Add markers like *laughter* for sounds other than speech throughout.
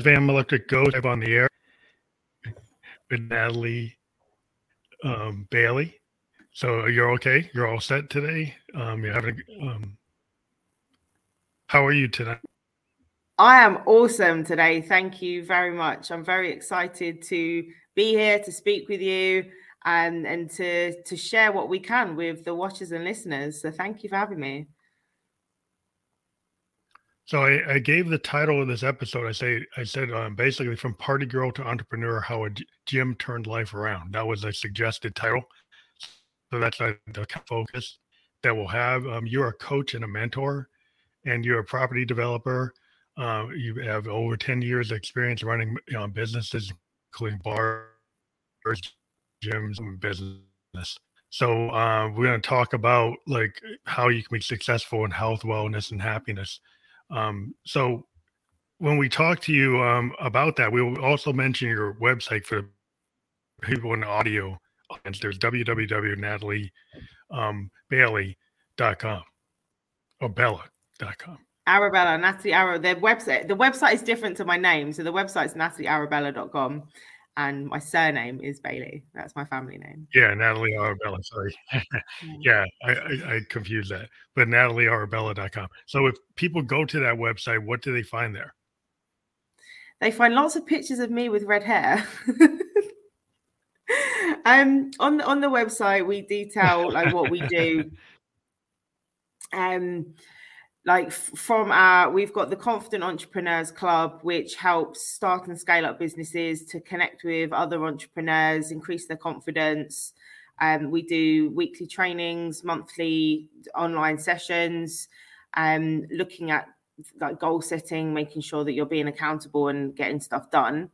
Phantom Electric Ghost on the air with Natalie um, Bailey. So you're okay? You're all set today? Um, you're having. Um, how are you tonight? I am awesome today. Thank you very much. I'm very excited to be here to speak with you and and to to share what we can with the watchers and listeners. So thank you for having me. So I, I, gave the title of this episode. I say I said um, basically from party girl to entrepreneur, how a gym turned life around. That was a suggested title. So that's uh, the focus that we'll have. Um, you're a coach and a mentor, and you're a property developer. Uh, you have over 10 years experience running you know, businesses, including bars, gyms, and business. So uh, we're going to talk about like how you can be successful in health, wellness, and happiness. Um, so when we talk to you um, about that, we will also mention your website for people in the audio. There's www.nataliebailey.com um, or bella.com. Arabella, Natalie Arrow. Their website, the website is different to my name. So the website is nataliearabella.com and my surname is Bailey. That's my family name. Yeah, Natalie Arabella. Sorry. *laughs* yeah, I, I, I confused that. But nataliearabella.com. So if people go to that website, what do they find there? They find lots of pictures of me with red hair. *laughs* um on on the website we detail like what we do. *laughs* Um like from our we've got the confident entrepreneurs club which helps start and scale up businesses to connect with other entrepreneurs increase their confidence. Um, we do weekly trainings monthly online sessions um, looking at like goal setting making sure that you're being accountable and getting stuff done.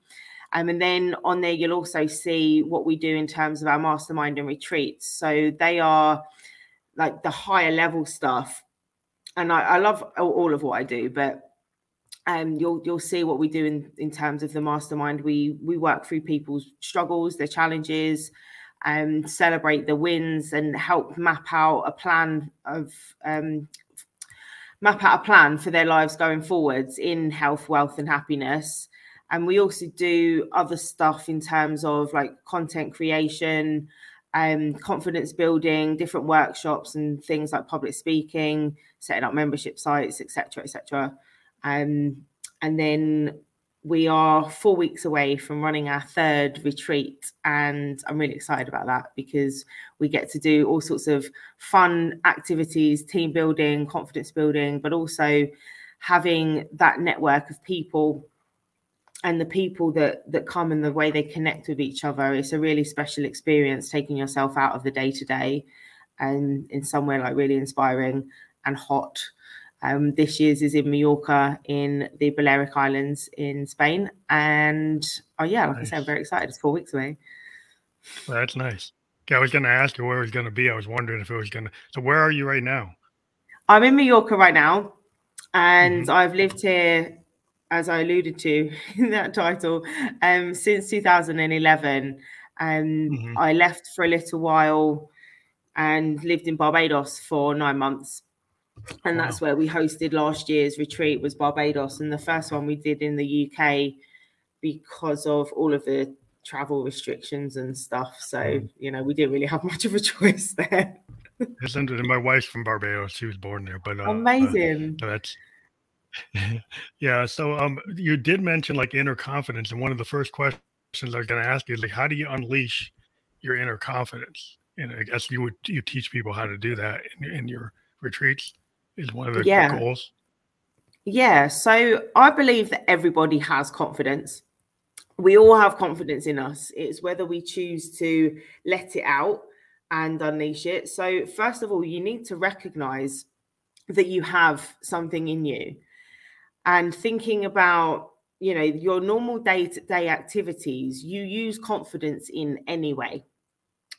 Um, and then on there you'll also see what we do in terms of our mastermind and retreats. So they are like the higher level stuff and I, I love all of what I do, but um, you'll you'll see what we do in in terms of the mastermind. We we work through people's struggles, their challenges, and um, celebrate the wins, and help map out a plan of um, map out a plan for their lives going forwards in health, wealth, and happiness. And we also do other stuff in terms of like content creation, um, confidence building, different workshops and things like public speaking, setting up membership sites, etc., etc. Um, and then we are four weeks away from running our third retreat, and I'm really excited about that because we get to do all sorts of fun activities, team building, confidence building, but also having that network of people and the people that that come and the way they connect with each other it's a really special experience taking yourself out of the day to day and in somewhere like really inspiring and hot um, this year's is in Mallorca in the Balearic Islands in Spain. And oh yeah, like nice. I said, I'm very excited. It's four weeks away. Well, that's nice. Okay, I was going to ask you where it was going to be. I was wondering if it was going to. So where are you right now? I'm in Mallorca right now, and mm-hmm. I've lived here as I alluded to *laughs* in that title, um, since 2011. And um, mm-hmm. I left for a little while and lived in Barbados for nine months. And wow. that's where we hosted last year's retreat was Barbados. And the first one we did in the UK because of all of the travel restrictions and stuff. So, mm. you know, we didn't really have *laughs* much of a choice there. my wife's from Barbados. She was born there, but uh, amazing. Uh, that's *laughs* yeah. So um, you did mention like inner confidence, and one of the first questions I was going to ask you is like, how do you unleash your inner confidence? And I guess you would you teach people how to do that in, in your retreats is one of the yeah. goals. Yeah. So I believe that everybody has confidence. We all have confidence in us. It's whether we choose to let it out and unleash it. So first of all, you need to recognize that you have something in you and thinking about you know your normal day-to-day activities you use confidence in anyway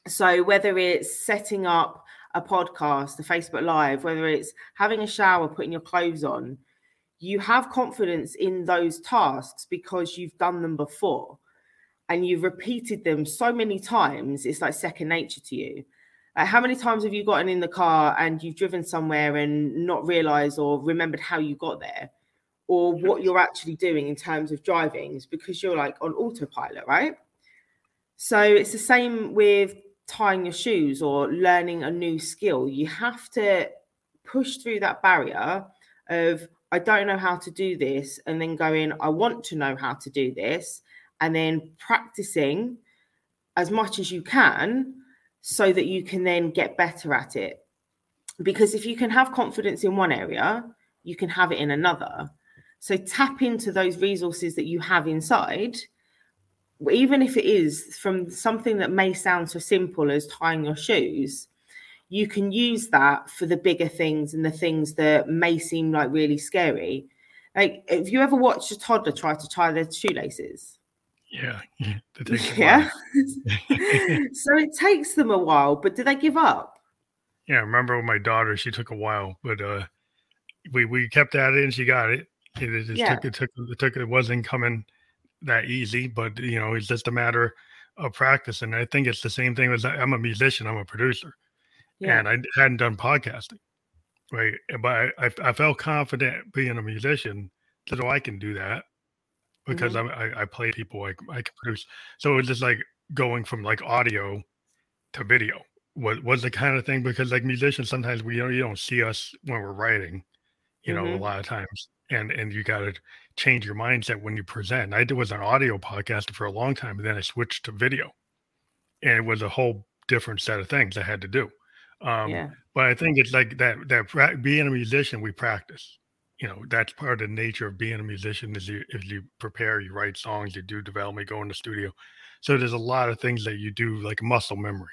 so whether it's setting up a podcast a facebook live whether it's having a shower putting your clothes on you have confidence in those tasks because you've done them before and you've repeated them so many times it's like second nature to you. Like how many times have you gotten in the car and you've driven somewhere and not realized or remembered how you got there or what you're actually doing in terms of driving? Is because you're like on autopilot, right? So it's the same with tying your shoes or learning a new skill. You have to push through that barrier of, I don't know how to do this, and then going, I want to know how to do this, and then practicing as much as you can so that you can then get better at it. Because if you can have confidence in one area, you can have it in another. So tap into those resources that you have inside even if it is from something that may sound so simple as tying your shoes, you can use that for the bigger things and the things that may seem like really scary. Like, have you ever watched a toddler try to tie their shoelaces? Yeah. Yeah. *laughs* *laughs* so it takes them a while, but do they give up? Yeah. I remember with my daughter, she took a while, but uh we we kept at it and she got it. It, it just yeah. took it took it took it wasn't coming that easy, but you know, it's just a matter of practice. And I think it's the same thing as I'm a musician, I'm a producer, yeah. and I hadn't done podcasting, right? But I, I, felt confident being a musician that oh, I can do that because mm-hmm. I, I play people, I, I can produce. So it's just like going from like audio to video was was the kind of thing because like musicians sometimes we you know you don't see us when we're writing, you know, mm-hmm. a lot of times, and and you got to change your mindset when you present. I did was an audio podcast for a long time, and then I switched to video, and it was a whole different set of things I had to do. Um, yeah. But I think it's like that. That being a musician, we practice. You know, that's part of the nature of being a musician. Is you if you prepare, you write songs, you do development, go in the studio. So there's a lot of things that you do, like muscle memory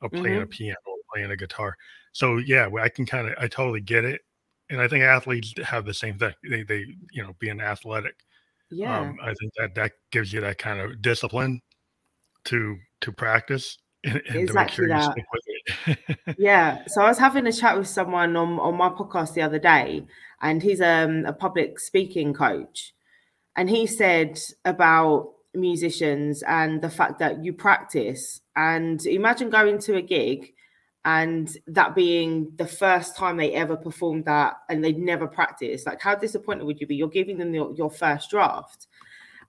of playing mm-hmm. a piano, playing a guitar. So yeah, I can kind of, I totally get it and I think athletes have the same thing. They they you know being athletic. Yeah. Um, I think that that gives you that kind of discipline to to practice and, and exactly sure that. *laughs* yeah. So I was having a chat with someone on on my podcast the other day, and he's um, a public speaking coach, and he said about musicians and the fact that you practice and imagine going to a gig and that being the first time they ever performed that and they'd never practiced like how disappointed would you be? You're giving them your, your first draft.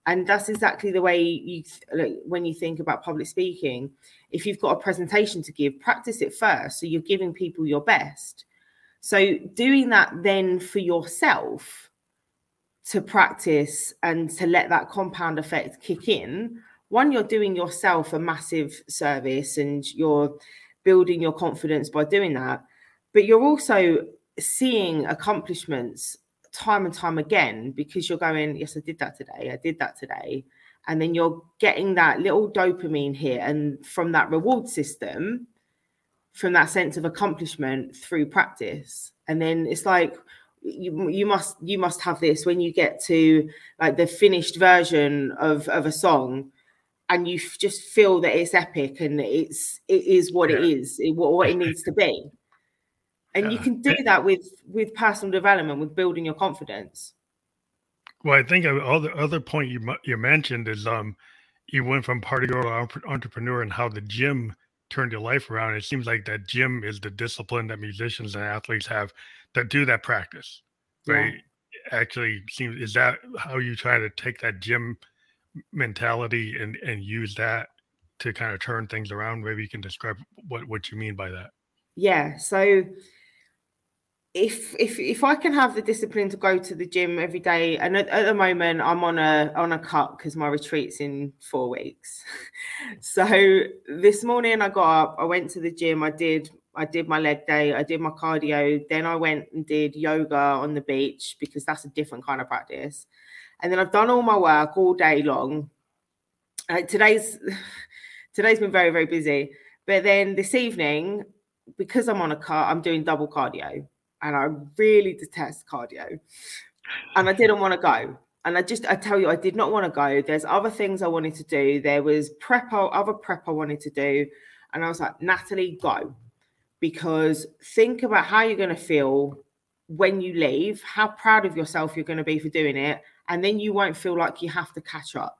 And that's exactly the way you like, when you think about public speaking if you've got a presentation to give practice it first so you're giving people your best. So doing that then for yourself to practice and to let that compound effect kick in one you're doing yourself a massive service and you're building your confidence by doing that. But you're also seeing accomplishments time and time again because you're going, Yes, I did that today. I did that today. And then you're getting that little dopamine here and from that reward system, from that sense of accomplishment through practice. And then it's like, you, you must you must have this when you get to like the finished version of of a song and you just feel that it's epic and it's it is what yeah. it is, it, what, it needs to be. And yeah. you can do that with with personal development, with building your confidence. Well, I think all the other point you you mentioned is um you went from party girl to entrepreneur and how the gym turned your life around. It seems like that gym is the discipline that musicians and athletes have that do that practice, right? Yeah. Actually, seems is that how you try to take that gym mentality and and use that to kind of turn things around? Maybe you can describe what what you mean by that. Yeah so if if if i can have the discipline to go to the gym every day and at, at the moment i'm on a on a cut because my retreat's in four weeks. *laughs* So this morning i got up i went to the gym i did I did my leg day, I did my cardio, then I went and did yoga on the beach because that's a different kind of practice. And then I've done all my work all day long. Uh, today's *sighs* today's been very very busy, but then this evening, because I'm on a car, I'm doing double cardio, and I really detest cardio, and I didn't want to go. And I just, I tell you, I did not want to go. There's other things I wanted to do. There was prep, other prep I wanted to do. And I was like, Natalie, go. Because think about how you're going to feel when you leave, how proud of yourself you're going to be for doing it, and then you won't feel like you have to catch up.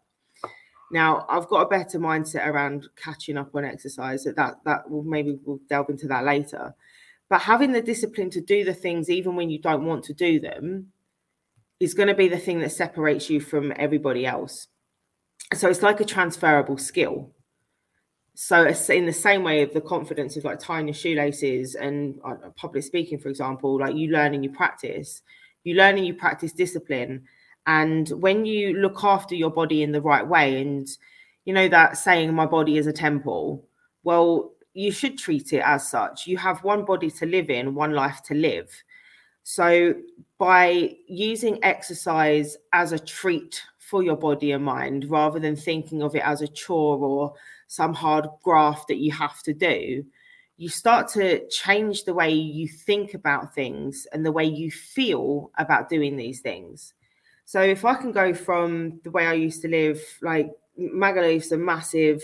Now, I've got a better mindset around catching up on exercise. That that, that will maybe we'll delve into that later. But having the discipline to do the things even when you don't want to do them is going to be the thing that separates you from everybody else. So it's like a transferable skill. So it's in the same way of the confidence of like tying your shoelaces and uh, public speaking, for example, like you learn and you practice, you learn and you practice discipline. And when you look after your body in the right way, and you know that saying, my body is a temple, well, you should treat it as such. You have one body to live in, one life to live. So, by using exercise as a treat for your body and mind, rather than thinking of it as a chore or some hard graft that you have to do, you start to change the way you think about things and the way you feel about doing these things. So, if I can go from the way I used to live, like Magaluf's a massive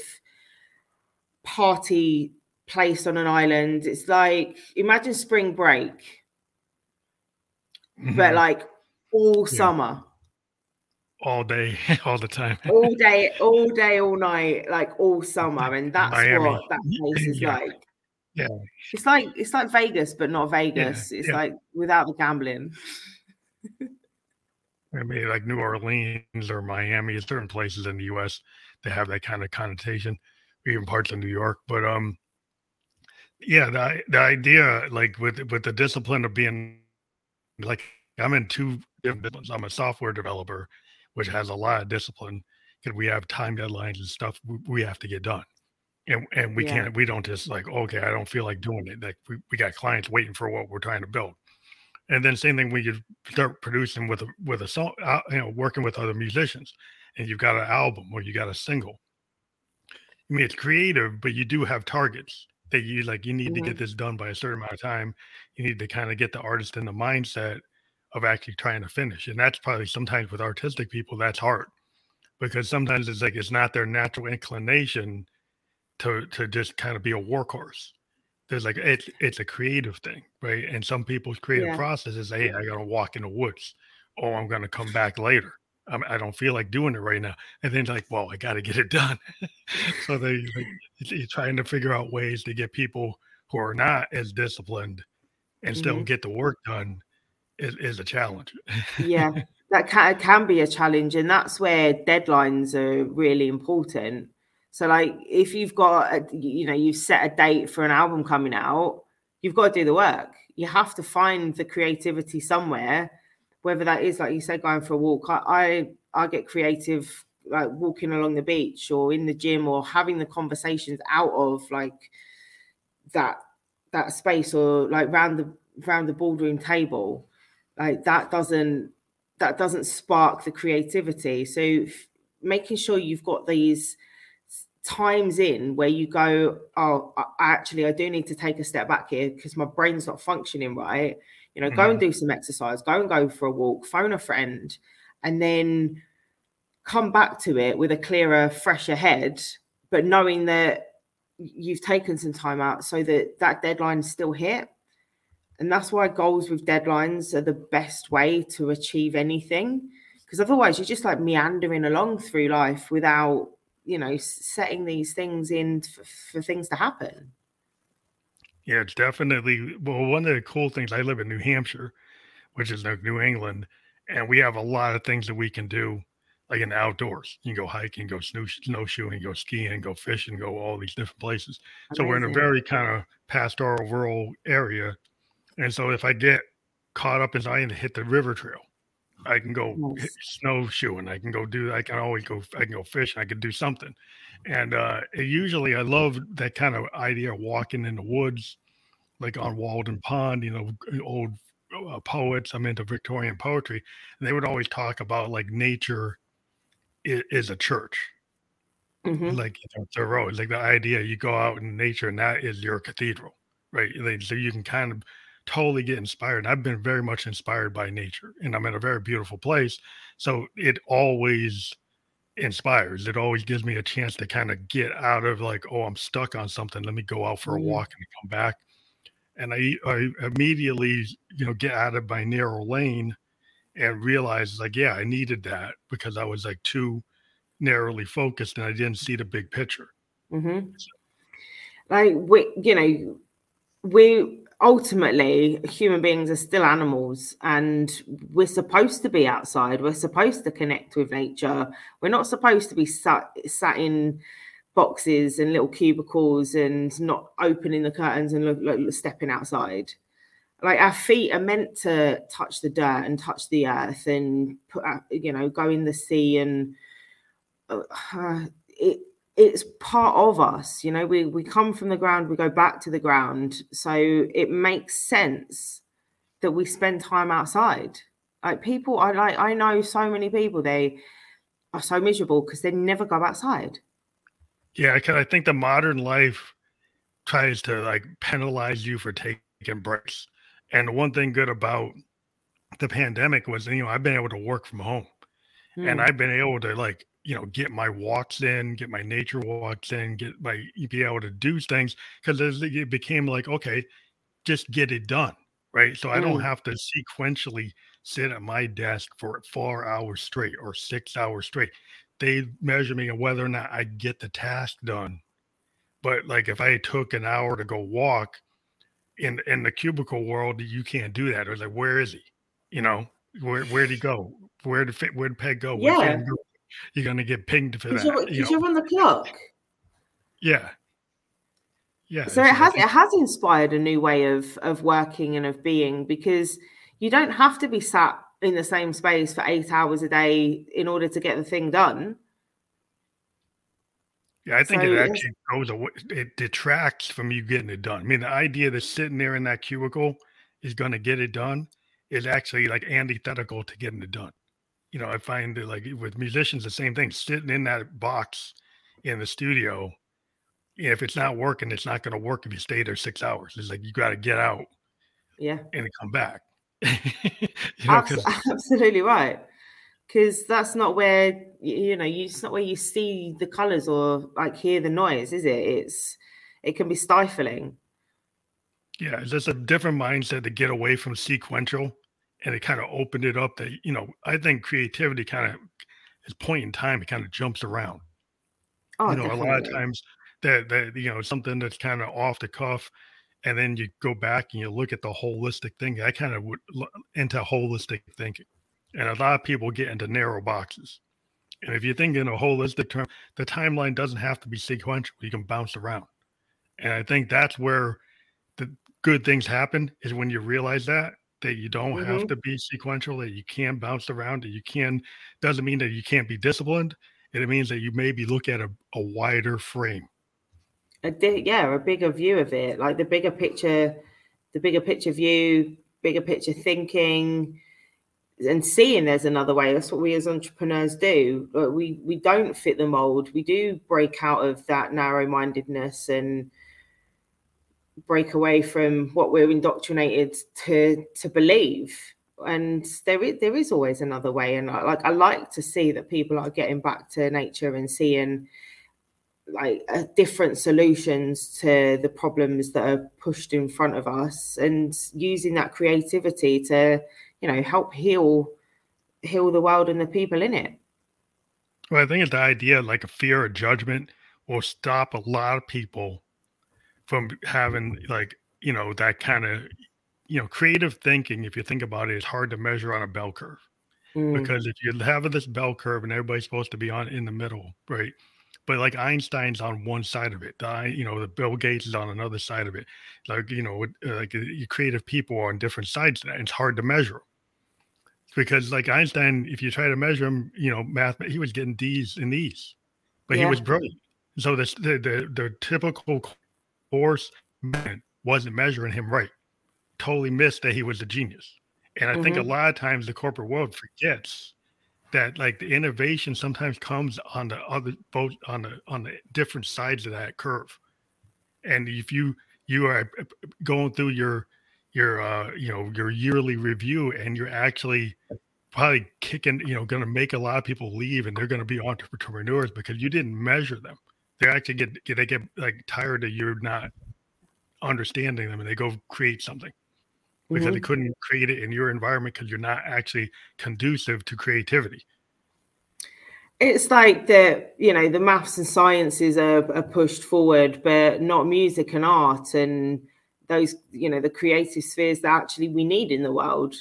party place on an island. It's like imagine spring break, mm-hmm. but like all yeah. summer. All day, *laughs* all the time. all day, *laughs* all day, all night, like all summer. And that's Miami. what that place is yeah. like. Yeah. It's like it's like Vegas, but not Vegas. Yeah. It's like without the gambling. *laughs* I mean, like New Orleans or Miami, certain places in the U.S. they have that kind of connotation, even parts of New York. But um, yeah, the the idea, like with with the discipline of being, like I'm in two different disciplines. I'm a software developer, which has a lot of discipline because we have time deadlines and stuff we, have to get done, and and we yeah. can't we don't just like okay I don't feel like doing it. Like we, we got clients waiting for what we're trying to build, and then same thing when you start producing with a with a song, uh, you know, working with other musicians, and you've got an album or you got a single. I mean, it's creative, but you do have targets that you like you need mm-hmm. to get this done by a certain amount of time you need to kind of get the artist in the mindset of actually trying to finish and that's probably sometimes with artistic people that's hard because sometimes it's like it's not their natural inclination to to just kind of be a workhorse there's like it's it's a creative thing right and some people's creative yeah. process is hey i gotta walk in the woods oh i'm gonna come back later I, I don't feel like doing it right now. And then like, well, I got to get it *laughs* done. so they like, you're trying to figure out ways to get people who are not as disciplined and still mm-hmm. get the work done is, is a challenge. yeah, *laughs* that can, can be a challenge. And that's where deadlines are really important. So like if you've got, a, you know, you've set a date for an album coming out, you've got to do the work. You have to find the creativity somewhere whether that is like you said, going for a walk. I, I, I get creative like walking along the beach or in the gym or having the conversations out of like that that space or like round the round the boardroom table like that doesn't that doesn't spark the creativity so making sure you've got these times in where you go oh I, actually i do need to take a step back here because my brain's not functioning right you know, mm-hmm. go and mm-hmm. do some exercise, go and go for a walk, phone a friend, and then come back to it with a clearer, fresher head, but knowing that you've taken some time out so that that deadline is still hit. And that's why goals with deadlines are the best way to achieve anything. Because otherwise, you're just like meandering along through life without, you know, setting these things in for, for things to happen. Yeah, it's definitely well. One of the cool things I live in New Hampshire, which is like New England, and we have a lot of things that we can do, like in the outdoors. You can go hiking, go snow snowshoeing, go skiing, go fishing, go all these different places. Amazing. So we're in a very kind of pastoral rural area, and so if I get caught up as I hit the river trail, I can go nice. *laughs* snowshoeing. I can go do. I can always go. I can go fishing. I can do something. And uh, usually, I love that kind of idea of walking in the woods, like on Walden Pond. You know, old uh, poets. I'm into Victorian poetry, and they would always talk about like nature is, is a church. Mm-hmm. Like you know, Thoreau, like the idea you go out in nature, and that is your cathedral, right? So you can kind of totally get inspired. I've been very much inspired by nature, and I'm in a very beautiful place. So it always inspires. It always gives me a chance to kind of get out of like, oh, I'm stuck on something. Let me go out for a mm-hmm. walk and come back. And I, I immediately, you know, get out of my narrow lane and realize like, yeah, I needed that because I was like too narrowly focused and I didn't see the big picture. Mm-hmm. Like we, you know, we ultimately human beings are still animals and we're supposed to be outside. We're supposed to connect with nature. We're not supposed to be sat sat in boxes and little cubicles and not opening the curtains and look, look, stepping outside. Like our feet are meant to touch the dirt and touch the earth and put you know go in the sea and uh, it it's part of us you know we we come from the ground we go back to the ground. So it makes sense that we spend time outside. Like people i like i know so many people they are so miserable because they never go outside. Yeah because i think the modern life tries to like penalize you for taking breaks. And one thing good about the pandemic was you know i've been able to work from home mm. and hmm. i've been able to like you know get my walks in get my nature walks in get my be able to do things because it became like okay just get it done right so i don't mm. have to sequentially sit at my desk for four hours straight or six hours straight they measure me on whether or not i get the task done but like if i took an hour to go walk in in the cubicle world you can't do that it was like where is he you know where where'd he go where did where did peg go yeah you're going to get pinged for that. You're, you you're on the clock. Yeah. Yeah. So it has it has inspired a new way of of working and of being because you don't have to be sat in the same space for eight hours a day in order to get the thing done. Yeah, I think so it actually goes away. It detracts from you getting it done. I mean, the idea that sitting there in that cubicle is going to get it done is actually like antithetical to getting it done you know, I find that like with musicians, the same thing, sitting in that box in the studio, if it's not working, it's not going to work if you stay there six hours. It's like you got to get out, yeah, and come back. *laughs* you know, *laughs* absolutely right, because that's not where you know, you, it's not where you see the colors or like hear the noise, is it? It's it can be stifling. Yeah, it's just a different mindset to get away from sequential and it kind of opened it up that you know i think creativity kind of is point in time it kind of jumps around oh, you know definitely. a lot of times that that you know something that's kind of off the cuff and then you go back and you look at the holistic thing i kind of would into holistic thinking and a lot of people get into narrow boxes and if you think in a holistic term the timeline doesn't have to be sequential you can bounce around and i think that's where the good things happen is when you realize that that you don't mm-hmm. have to be sequential, that you can bounce around, that you can doesn't mean that you can't be disciplined. It means that you maybe look at a, a wider frame. A di- yeah, a bigger view of it, like the bigger picture, the bigger picture view, bigger picture thinking, and seeing there's another way. That's what we as entrepreneurs do. We we don't fit the mold. We do break out of that narrow mindedness and break away from what we're indoctrinated to to believe. And there is there is always another way. And I, like i like to see that people are getting back to nature and seeing like uh, different solutions to the problems that are pushed in front of us and using that creativity to you know help heal heal the world and the people in it. Well i think the idea like a fear of judgment will stop a lot of people from having like you know that kind of you know creative thinking if you think about it, is hard to measure on a bell curve. Mm. because if you have this bell curve and everybody's supposed to be on in the middle right? But like einstein's on one side of it. The, you know the bill gates is on another side of it. Like you know uh, like uh, creative people are on different sides and it's hard to measure because like einstein if you try to measure him you know math he was getting d's and e's but yeah. he was brilliant. So this the, the the typical force man wasn't measuring him right. Totally missed that he was a genius. And I mm-hmm. think a mm-hmm. lot of times the corporate world forgets that like the innovation sometimes comes on the other both on the on the different sides of that curve. And if you you are going through your your uh you know your yearly review and you're actually probably kicking you know going to make a lot of people leave and they're going to be entrepreneurs because you didn't measure them they actually get, get they get like tired of you not understanding them and they go create something. Because mm-hmm. they couldn't create it in your environment because you're not actually conducive to creativity. It's like the you know the maths and sciences are, are pushed forward but not music and art and those you know the creative spheres that actually we need in the world.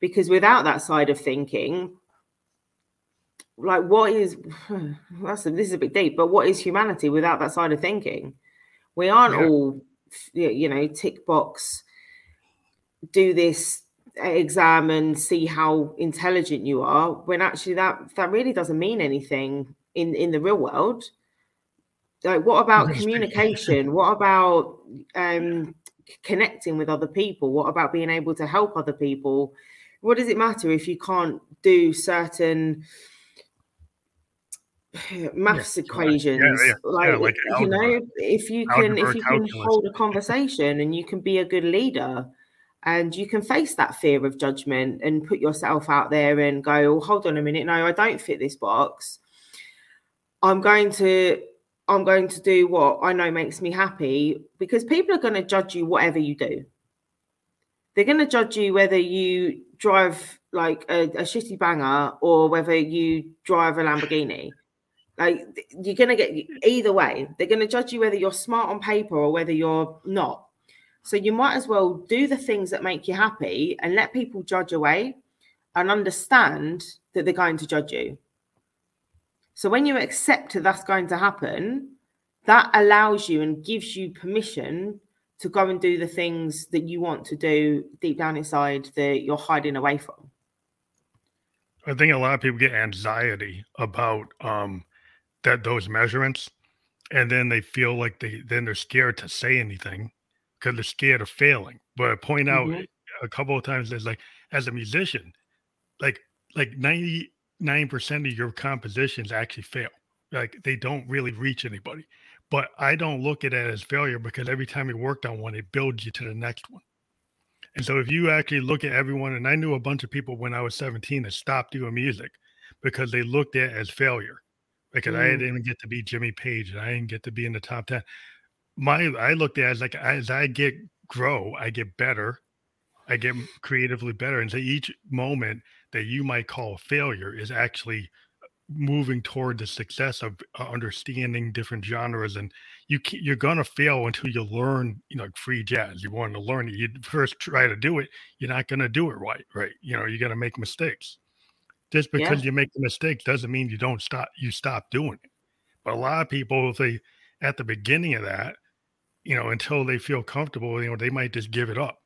Because without that side of thinking like what is *sighs* that's a, this is a bit deep but what is humanity without that side of thinking? We aren't yeah. all you know tick box do this exam and see how intelligent you are when actually that that really doesn't mean anything in in the real world. Like what about communication? *laughs* What about um connecting with other people? What about being able to help other people? What does it matter if you can't do certain *laughs* maths equations yeah, yeah, like, yeah, like you know if you can if you can hold a conversation and you can be a good leader and you can face that fear of judgment and put yourself out there and go oh, hold on a minute no i don't fit this box. I'm going to i'm going to do what i know makes me happy because people are going to judge you whatever you do. They're going to judge you whether you drive like a, a shitty banger or whether you drive a lamborghini like you're going to get either way they're going to judge you whether you're smart on paper or whether you're not so you might as well do the things that make you happy and let people judge away and understand that they're going to judge you. So when you accept that that's going to happen, that allows you and gives you permission to go and do the things that you want to do deep down inside that you're hiding away from. I think a lot of people get anxiety about um, that those measurements, and then they feel like they then they're scared to say anything because they're scared of failing. But I point out mm-hmm. a couple of times there's like as a musician, like like 99% of your compositions actually fail. Like they don't really reach anybody. But I don't look at it as failure because every time you worked on one, it builds you to the next one. And so if you actually look at everyone, and I knew a bunch of people when I was 17 that stopped doing music because they looked at it as failure. Because mm. I didn't get to be Jimmy Page and I didn't get to be in the top 10 my I looked at it as like as I get grow, I get better, I get creatively better, and so each moment that you might call a failure is actually moving toward the success of uh, understanding different genres and you you're gonna fail until you learn you know free jazz. You want to learn it. You first try to do it you're not gonna do it right right? You know you're gonna make mistakes just because yeah. you make the mistakes doesn't mean you don't stop you stop doing it but a lot of people if they at the beginning of that you know, until they feel comfortable, you know, they might just give it up.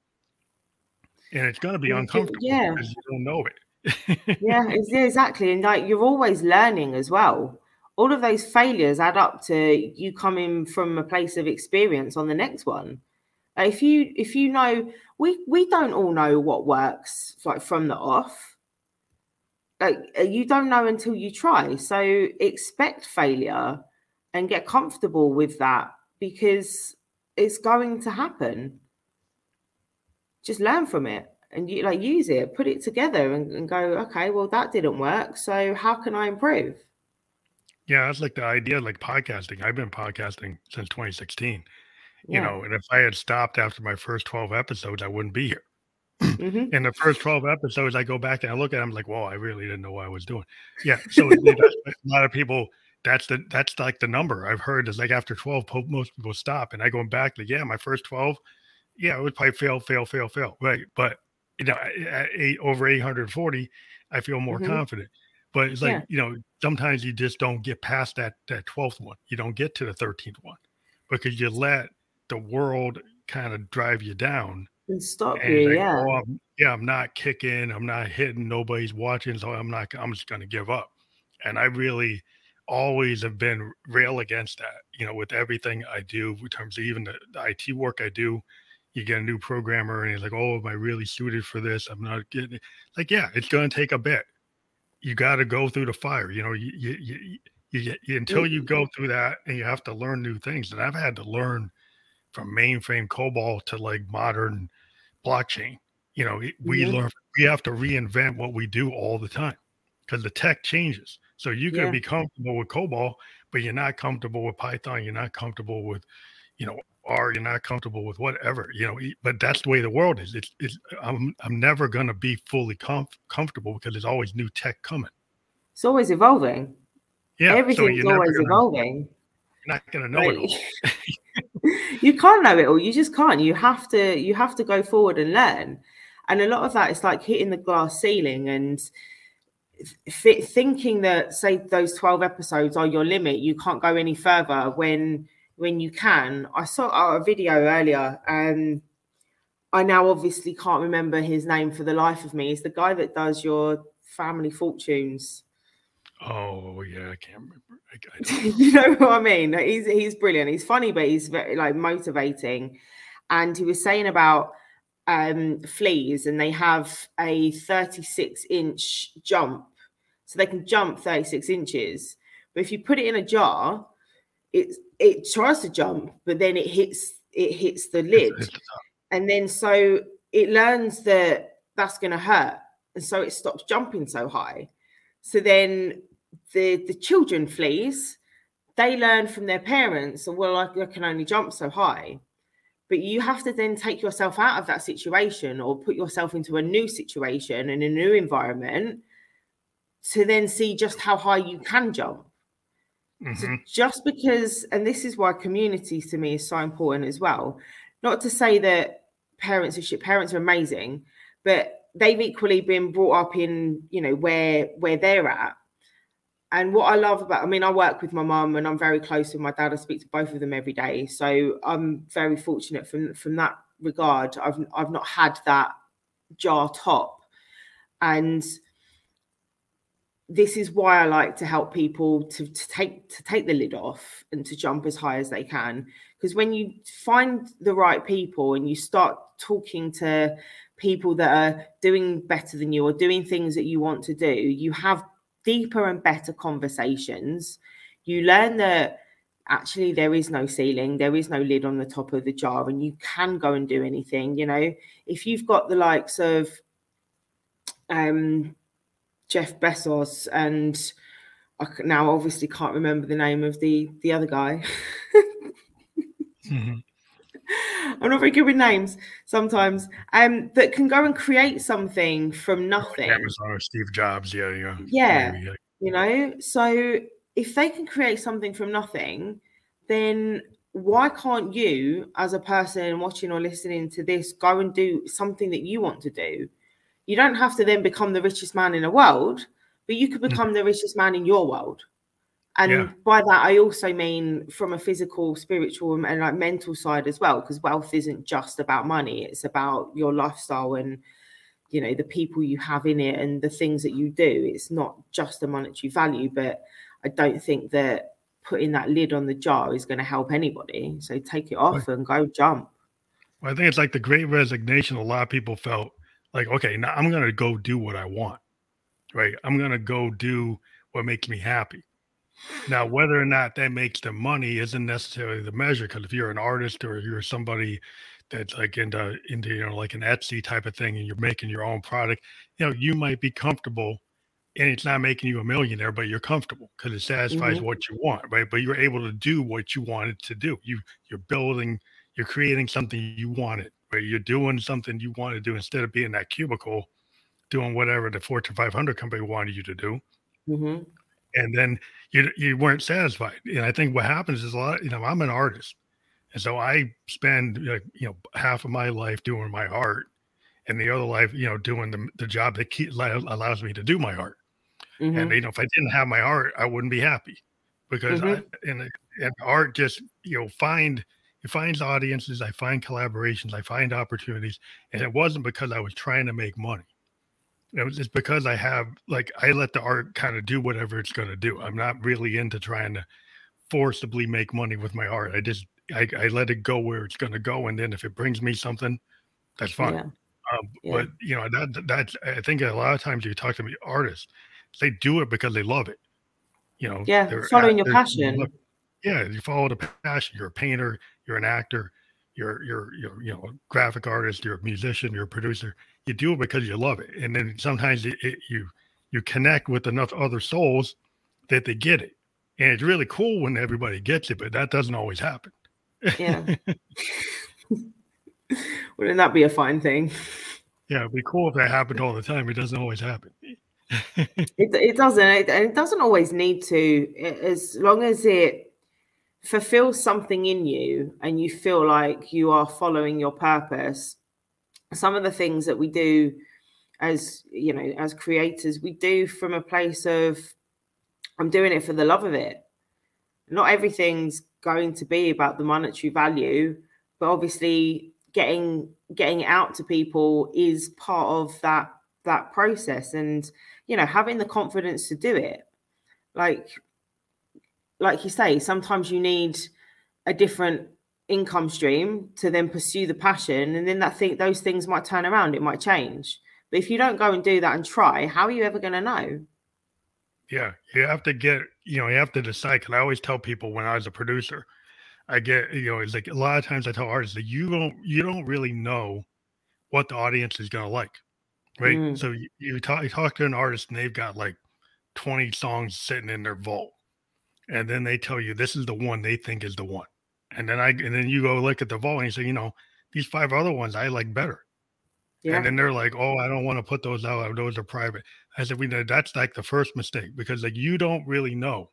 And it's going to be uncomfortable yeah. because you don't know it. yeah, *laughs* exactly. And like you're always learning as well. All of those failures add up to you coming from a place of experience on the next one. if you if you know we we don't all know what works like from the off. Like uh, you don't know until you try. So expect failure and get comfortable with that because it's going to happen. Just learn from it and you like use it, put it together and, and go, okay, well, that didn't work. So how can I improve? Yeah, that's like the idea, like podcasting. I've been podcasting since 2016. Yeah. You know, and if I had stopped after my first 12 episodes, I wouldn't be here. Mm-hmm. In the first 12 episodes, I go back and I look at them like, whoa, I really didn't know what I was doing. Yeah. So a lot of people that's the that's like the number I've heard is like after 12, most people stop. And I go back like, yeah, my first 12, yeah, it would probably fail, fail, fail, fail. Right. But you know, at eight over 840, I feel more mm-hmm. confident. But it's like, yeah. you know, sometimes you just don't get past that that 12th one. You don't get to the 13th one because you let the world kind of drive you down and stop you. Like, yeah. Oh, I'm, yeah, I'm not kicking, I'm not hitting, nobody's watching, so I'm not I'm just gonna give up. And I really always have been rail against that. You know, with everything I do, in terms of even the, the IT work I do, you get a new programmer and he's like, "Oh, am I really suited for this? I'm not getting it." Like, yeah, it's going to take a bit. You got to go through the fire. You know, you, you, you, you, you until you go mm-hmm. through that, and you have to learn new things. And I've had to learn from mainframe COBOL to like modern blockchain. You know, we mm-hmm. learn we have to reinvent what we do all the time because the tech changes. So you can yeah. be comfortable with COBOL, but you're not comfortable with Python. You're not comfortable with, you know, R. You're not comfortable with whatever, you know. But that's the way the world is. It's, it's I'm I'm never gonna be fully comf- comfortable because there's always new tech coming. It's always evolving. Yeah, everything's so always gonna, evolving. You're not gonna know right. it all. *laughs* *laughs* you can't know it all. You just can't. You have to. You have to go forward and learn. And a lot of that is like hitting the glass ceiling and th- thinking that say those 12 episodes are your limit you can't go any further when when you can i saw uh, a video earlier and i now obviously can't remember his name for the life of me He's the guy that does your family fortunes oh yeah i can't remember I, I *laughs* you know what i mean? He's he's brilliant he's funny but he's very like motivating. And he was saying about um, fleas and they have a 36 inch jump so they can jump 36 inches. But if you put it in a jar, it it tries to jump, but then it hits it hits the lid, and then so it learns that that's going to hurt, and so it stops jumping so high. So then the the children fleas, they learn from their parents, And well, I, I can only jump so high. But you have to then take yourself out of that situation or put yourself into a new situation in a new environment to then see just how high you can jump. Mm-hmm. So just because, and this is why community to me is so important as well. Not to say that parents are shit, parents are amazing, but they've equally been brought up in, you know, where where they're at. And what I love about, I mean, I work with my mum and I'm very close with my dad. I speak to both of them every day. So I'm very fortunate from from that regard. I've I've not had that jar top. And this is why I like to help people to, to take to take the lid off and to jump as high as they can. Because when you find the right people and you start talking to people that are doing better than you or doing things that you want to do, you have deeper and better conversations. You learn that actually there is no ceiling, there is no lid on the top of the jar, and you can go and do anything. You know, if you've got the likes of um Jeff Bezos and I now obviously can't remember the name of the the other guy. *laughs* mm-hmm. I'm not very good with names sometimes. Um, that can go and create something from nothing. Amazon or Steve Jobs, yeah, yeah, yeah. yeah. You know, so if they can create something from nothing, then why can't you, as a person watching or listening to this, go and do something that you want to do? you don't have to then become the richest man in the world, but you could mm. become mm. the richest man in your world. And yeah. by that, I also mean from a physical, spiritual, and like mental side as well, because wealth isn't just about money; it's about your lifestyle and you know the people you have in it and the things that you do. It's not just a monetary value, but I don't think that putting that lid on the jar is going to help anybody. So take it off and go jump. Well, I think it's like the great resignation. A lot of people felt like okay now i'm gonna go do what i want right i'm gonna go do what makes me happy now whether or not that makes the money isn't necessarily the measure because if you're an artist or you're somebody that's like into into you know like an etsy type of thing and you're making your own product you know you might be comfortable and it's not making you a millionaire but you're comfortable because it satisfies mm-hmm. what you want right but you're able to do what you wanted to do you you're building you're creating something you wanted where you're doing something you want to do instead of being that cubicle doing whatever the Fortune 500 company wanted you to do. Mm-hmm. And then you you weren't satisfied. And I think what happens is a lot. You know, I'm an artist, and so I spend you know half of my life doing my art, and the other life you know doing the the job that keep, allows me to do my art. Mm-hmm. And you know, if I didn't have my art, I wouldn't be happy because mm-hmm. I, and and art just you know find it finds audiences, I find collaborations, I find opportunities. And it wasn't because I was trying to make money. It was just because I have like I let the art kind of do whatever it's going to do. I'm not really into trying to forcibly make money with my art. I just I, I let it go where it's going to go, and then if it brings me something, that's fine. Yeah. Um, yeah. But you know that that's I think a lot of times you talk to me artists, they do it because they love it. You know, yeah, following your passion. yeah, you follow the passion. You're a painter you're an actor, you're you're you're you know a graphic artist, you're a musician, you're a producer. You do it because you love it, and then sometimes it, it, you you connect with enough other souls that they get it, and it's really cool when everybody gets it, but that doesn't always happen. Yeah. *laughs* *laughs* Wouldn't that be a fine thing? Yeah, it'd be cool if that happened all the time. It doesn't always happen. *laughs* it, it doesn't. It, it doesn't always need to. As long as it fulfills something in you and you feel like you are following your purpose some of the things that we do as you know as creators we do from a place of i'm doing it for the love of it. Not everything's going to be about the monetary value but obviously getting getting it out to people is part of that that process and you know having the confidence to do it. Like like you say sometimes you need a different income stream to then pursue the passion and then that thing those things might turn around it might change. But if you don't go and do that and try how are you ever going to know? Yeah you have to get you know you have to decide because i always tell people when i was a producer i get you know it's like a lot of times i tell artists that you don't you don't really know what the audience is going to like right? Mm. so you, you talk you talk to an artist and they've got like 20 songs sitting in their vault and then they tell you this is the one they think is the one and then I and then you go look at the vault and you say, you know, these five other ones I like better. Yeah. And then they're like, oh, I don't want to put those out. Uh, those are private. I said, we know that's like the first mistake because like you don't really know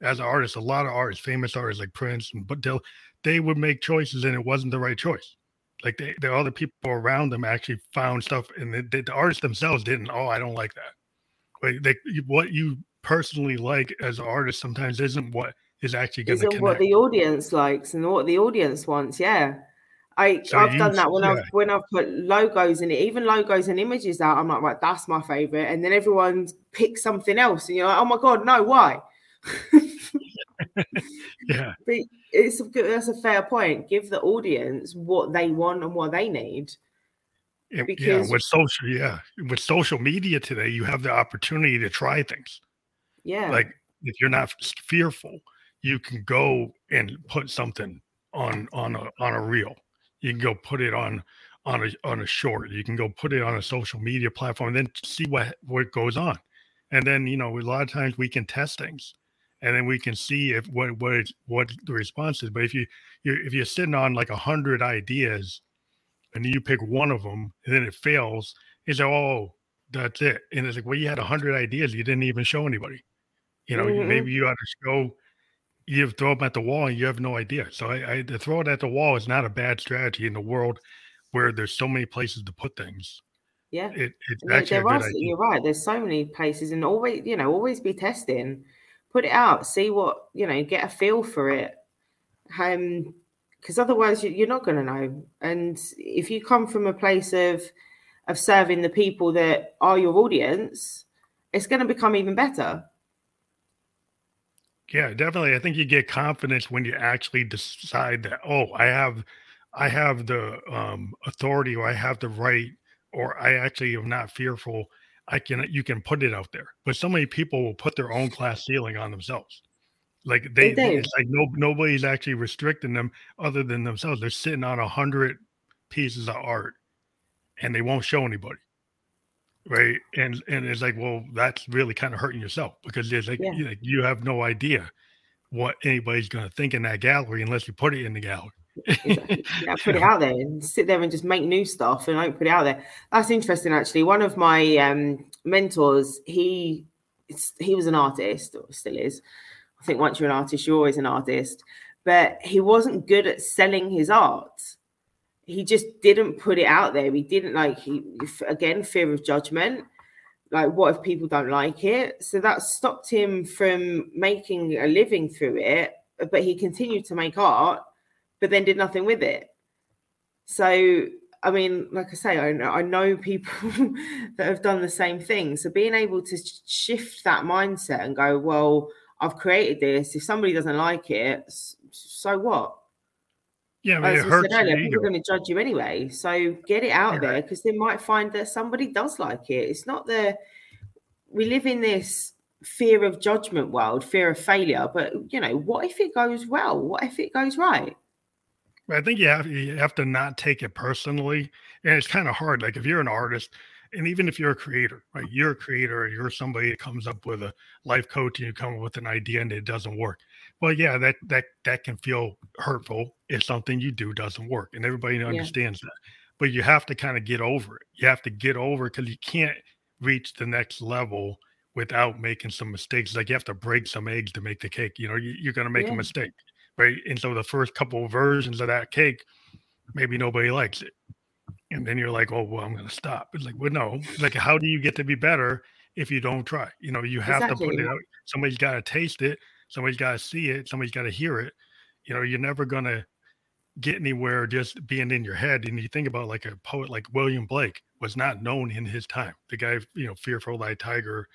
as an artist, a lot of artists, famous artists like Prince, but they'll they would make choices and it wasn't the right choice. Like they, the other people around them actually found stuff, and the, the artists themselves didn't. Oh, I don't like that. Like they, what you personally like as an artist sometimes isn't what is actually going to connect. what the audience likes and what the audience wants. Yeah. I, so I've done that when yeah. I've when I've put logos in it, even logos and images out. I'm like, right, that's my favorite, and then everyone picks something else, and you're like, oh my god, no, why? *laughs* yeah, but it's a, that's a fair point. Give the audience what they want and what they need. Because yeah, with social, yeah, with social media today, you have the opportunity to try things. Yeah, like if you're not fearful, you can go and put something on on a on a reel. You can go put it on on a on a short. You can go put it on a social media platform and then see what what goes on. And then you know a lot of times we can test things, and then we can see if what what what the response is. But if you you if you're sitting on like a hundred ideas, and you pick one of them and then it fails, it's like oh that's it. And it's like well you had a hundred ideas you didn't even show anybody. You know mm-hmm. maybe you ought to show you throw them at the wall and you have no idea. So I, I to throw it at the wall is not a bad strategy in the world where there's so many places to put things. Yeah, it, it's actually there are, You're right. There's so many places, and always you know always be testing, put it out, see what you know, get a feel for it. Um, because otherwise you're not going to know. And if you come from a place of of serving the people that are your audience, it's going to become even better. Yeah, definitely. I think you get confidence when you actually decide that, oh, I have I have the um, authority or I have the right or I actually am not fearful. I can you can put it out there. But so many people will put their own class ceiling on themselves. Like they, they it's like no nobody's actually restricting them other than themselves. They're sitting on a hundred pieces of art and they won't show anybody right and and it's like well that's really kind of hurting yourself because there's like, yeah. you, like you have no idea what anybody's going to think in that gallery unless you put it in the gallery *laughs* yeah, put it out there and sit there and just make new stuff and don't put it out there. That's interesting, actually. One of my um, mentors, he he was an artist, or still is. I think once you're an artist, you're always an artist. But he wasn't good at selling his art he just didn't put it out there. He didn't like he again fear of judgment. Like, what if people don't like it? So that stopped him from making a living through it. But he continued to make art, but then did nothing with it. So, I mean, like I say, I know, I know people *laughs* that have done the same thing. So, being able to shift that mindset and go, well, I've created this. If somebody doesn't like it, so what? Yeah, mean, As it hurts earlier, people are going to judge you anyway. So get it out there because they might find that somebody does like it. It's not the we live in this fear of judgment world, fear of failure. But you know, what if it goes well? What if it goes right? I think you have you have to not take it personally, and it's kind of hard. Like if you're an artist, and even if you're a creator, right? You're a creator, you're somebody that comes up with a life coach, and you come up with an idea and it doesn't work well yeah that that that can feel hurtful if something you do doesn't work and everybody understands yeah. that but you have to kind of get over it you have to get over it because you can't reach the next level without making some mistakes like you have to break some eggs to make the cake you know you, are going to make yeah. a mistake right? And so the first couple of versions of that cake, maybe nobody likes it. And then you're like, oh, well, I'm going to stop. It's like, well, no. Like, how do you get to be better if you don't try? You know, you have exactly. to put it out. Somebody's got to taste it. Somebody's got to see it. Somebody's got to hear it. You know, you're never going to get anywhere just being in your head. And you think about like a poet like William Blake was not known in his time. The guy, you know, Fearful Thy Tiger,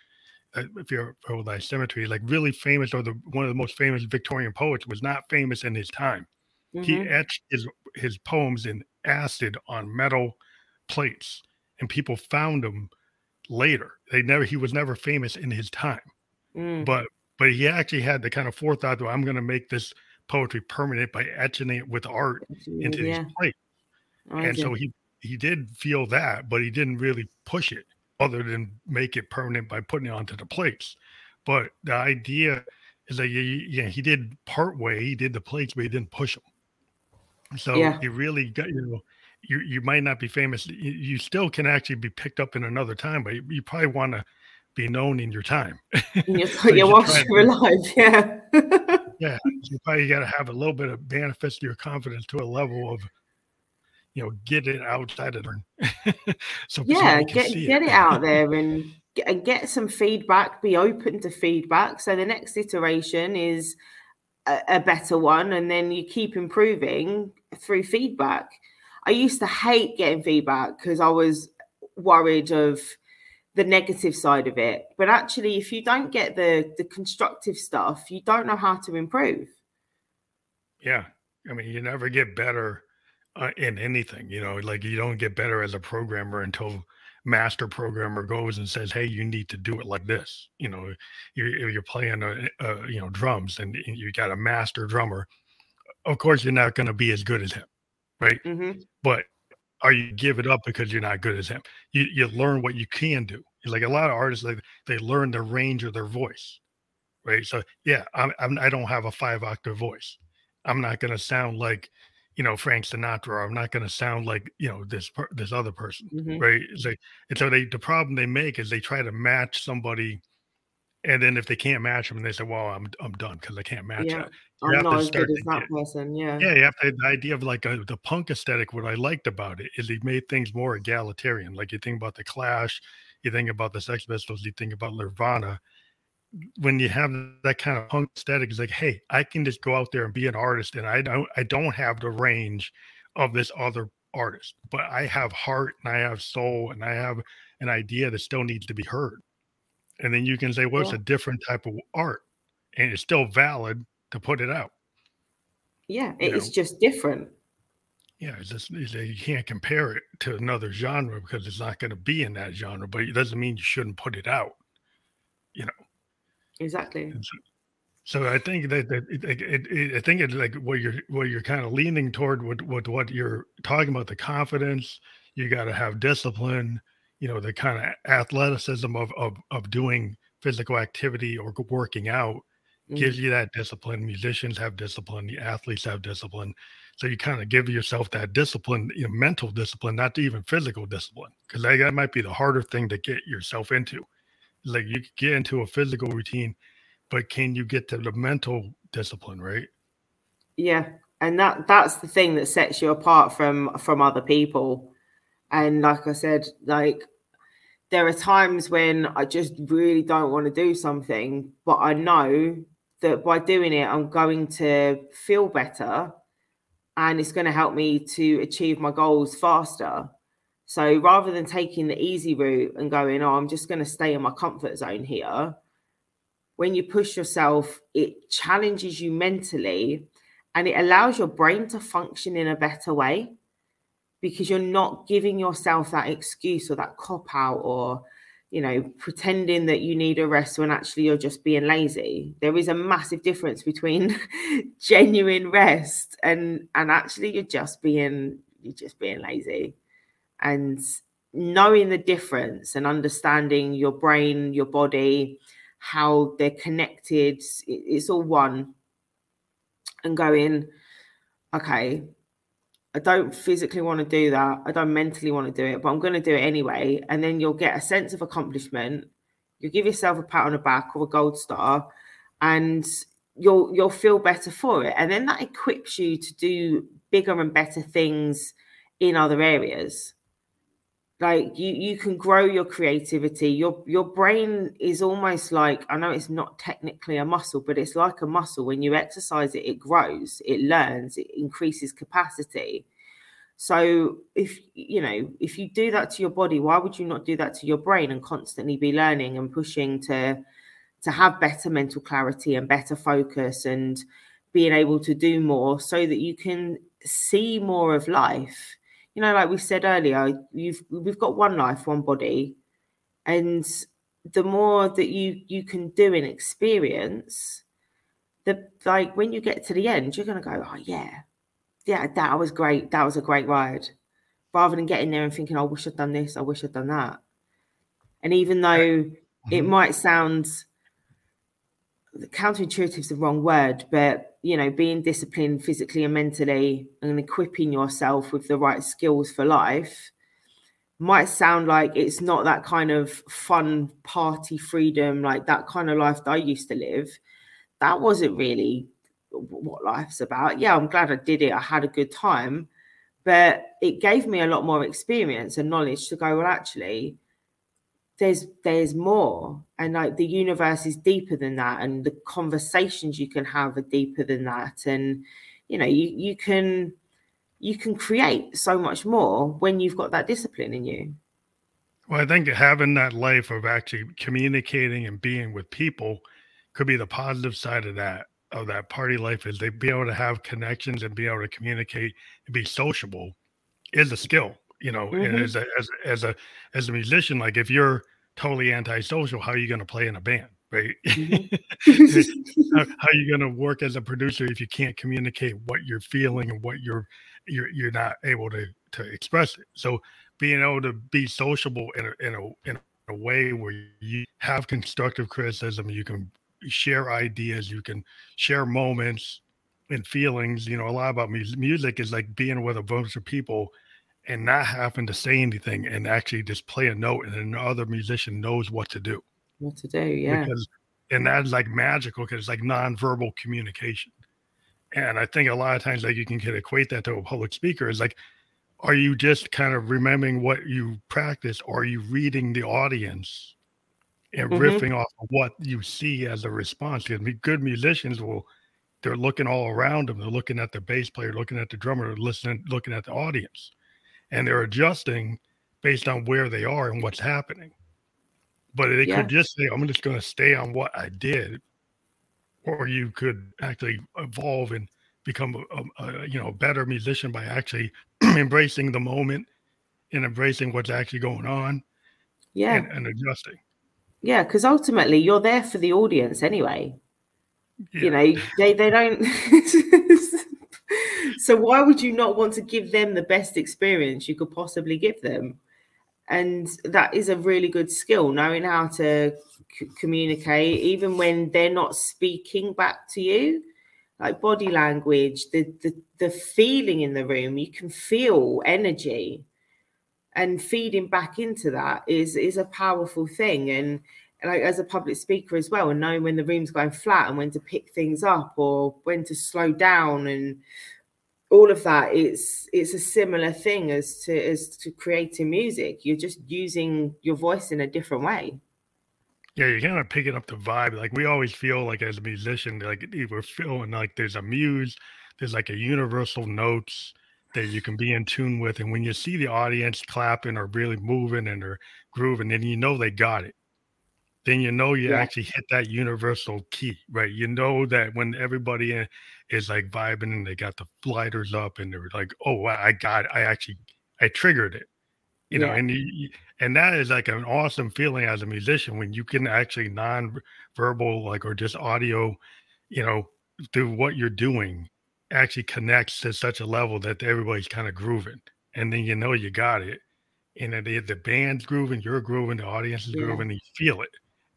uh, Fearful Thy Symmetry, like really famous, or the one of the most famous Victorian poets, was not famous in his time. Mm-hmm. He etched his his poems in acid on metal plates, and people found them later. They never he was never famous in his time, mm. but but he actually had the kind of forethought that I'm going to make this poetry permanent by etching it with art into yeah. his plate. and so he he did feel that, but he didn't really push it other than make it permanent by putting it onto the plates. But the idea is that yeah, he did part way, he did the plates, but he didn't push them. So yeah. he really got you know you you might not be famous. You, you, still can actually be picked up in another time, but you, you probably want to be known in your time. *laughs* Your, so *laughs* your you're alive, yeah. *laughs* yeah, you probably got to have a little bit of manifest your confidence to a level of, you know, get it outside of there. *laughs* so yeah, get get it. it out there and and uh, get some feedback. Be open to feedback. So the next iteration is a, a better one, and then you keep improving through feedback. I used to hate getting feedback because I was worried of the negative side of it. But actually, if you don't get the the constructive stuff, you don't know how to improve. Yeah, I mean, you never get better uh, in anything. You know, like you don't get better as a programmer until master programmer goes and says, "Hey, you need to do it like this." You know, you're you're playing a, a you know drums and you got a master drummer. Of course, you're not going to be as good as him right? Mm-hmm. But are you give it up because you're not good as him? You you learn what you can do. Like a lot of artists, like they learn the range of their voice, right? So yeah, I'm, I'm I don't have a five octave voice. I'm not going to sound like you know Frank Sinatra. Or I'm not going to sound like you know this per, this other person, mm-hmm. right? It's like and so they the problem they make is they try to match somebody and then if they can't match them, they say, "Well, I'm I'm done because I can't match yeah. You I'm not as good as that person. Yeah. Yeah, you have to, the idea of like a, the punk aesthetic. What I liked about it is he made things more egalitarian. Like you think about the Clash, you think about the Sex Pistols, you think about Nirvana. When you have that kind of punk aesthetic, it's like, hey, I can just go out there and be an artist, and I don't I don't have the range of this other artist, but I have heart and I have soul and I have an idea that still needs to be heard and then you can say, well, it's a different type of art, and it's still valid to put it out. Yeah, it's know? just different. Yeah, it's just it's uh, you can't compare it to another genre because it's not going to be in that genre. But it doesn't mean you shouldn't put it out. You know. Exactly. So, so I think that, that it, it, it, I think it's like what you're what you're kind of leaning toward with, with what you're talking about the confidence. You got to have discipline you know the kind of athleticism of of of doing physical activity or working out. Mm-hmm. gives you that discipline musicians have discipline the athletes have discipline. So you kind of give yourself that discipline you know, mental discipline not even physical discipline because that, that might be the harder thing to get yourself into. Like you get into a physical routine but can you get to the mental discipline right? Yeah and that that's the thing that sets you apart from from other people. And like I said, like there are times when I just really don't want to do something, but I know that by doing it, I'm going to feel better and it's going to help me to achieve my goals faster. So rather than taking the easy route and going, oh, I'm just going to stay in my comfort zone here, when you push yourself, it challenges you mentally and it allows your brain to function in a better way because you're not giving yourself that excuse or that cop out or you know pretending that you need a rest when actually you're just being lazy. There is a massive difference between *laughs* genuine rest and and actually you're just being you're just being lazy. And knowing the difference and understanding your brain your body how they're connected it's all one. And going okay I don't physically want to do that. I don't mentally want to do it, but I'm going to do it anyway. And then you'll get a sense of accomplishment. You give yourself a pat on the back or a gold star, and you'll you'll feel better for it and then that equips you to do bigger and better things in other areas like you you can grow your creativity. Your your brain is almost like i know it's not technically a muscle but it's like a muscle. When you exercise it it grows it learns it increases capacity. So if you know if you do that to your body why would you not do that to your brain and constantly be learning and pushing to to have better mental clarity and better focus and being able to do more so that you can see more of life you know like we said earlier you've we've got one life one body and the more that you you can do and experience the like when you get to the end you're going to go oh yeah. Yeah that was great. That was a great ride. Rather than getting there and thinking oh, i wish i'd done this. I wish i'd done that. And even though mm-hmm. it might sound counterintuitive is the wrong word, but you know, being disciplined physically and mentally and equipping yourself with the right skills for life might sound like it's not that kind of fun party freedom, like that kind of life that I used to live. That wasn't really what life's about. Yeah, I'm glad I did it. I had a good time, but it gave me a lot more experience and knowledge to go, well, actually, there's there's more and like the universe is deeper than that and the conversations you can have are deeper than that and you know you you can you can create so much more when you've got that discipline in you. Well i think having that life of actually communicating and being with people could be the positive side of that of that party life is they be able to have connections and be able to communicate and be sociable is a skill you know mm-hmm. as a as, as a as a musician like if you're totally antisocial how are you going to play in a band right mm-hmm. *laughs* how, *laughs* how, are you going to work as a producer if you can't communicate what you're feeling and what you're you're you're not able to to express it so being able to be sociable in a in a in a way where you have constructive criticism you can share ideas you can share moments and feelings you know a lot about music music is like being with a bunch of people and not having to say anything and actually just play a note and another musician knows what to do. What to do, yeah. Because and that's like magical because it's like nonverbal communication. And I think a lot of times like you can equate that to a public speaker is like, are you just kind of remembering what you practice or are you reading the audience and mm-hmm. riffing off of what you see as a response? Because good musicians will they're looking all around them. They're looking at the bass player, looking at the drummer, listening, looking at the audience and they're adjusting based on where they are and what's happening. But they yeah. could just say, I'm just going to stay on what I did. Or you could actually evolve and become a, um, a, you know better musician by actually *clears throat* embracing the moment and embracing what's actually going on yeah and, and adjusting yeah because ultimately you're there for the audience anyway yeah. you know they they don't *laughs* so why would you not want to give them the best experience you could possibly give them? And that is a really good skill, knowing how to c- communicate, even when they're not speaking back to you. Like body language, the, the the feeling in the room, you can feel energy, and feeding back into that is is a powerful thing. And like as a public speaker as well, and knowing when the room's going flat and when to pick things up or when to slow down and all of that it's it's a similar thing as to as to creating music. You're just using your voice in a different way. Yeah you're kind of picking up the vibe. Like we always feel like as a musician like we're feeling like there's a muse there's like a universal notes that you can be in tune with. And when you see the audience clapping or really moving and they're grooving then you know they got it then you know you yeah. actually hit that universal key, right? You know that when everybody eh, is like vibing and they got the lighters up and they're like, "Oh, I got, it. I actually, I triggered it," you yeah. know, and you, and that is like an awesome feeling as a musician when you can actually non-verbal, like or just audio, you know, through what you're doing, actually connects to such a level that everybody's kind of grooving, and then you know you got it, and the the band's grooving, you're grooving, the audience is yeah. grooving, and you feel it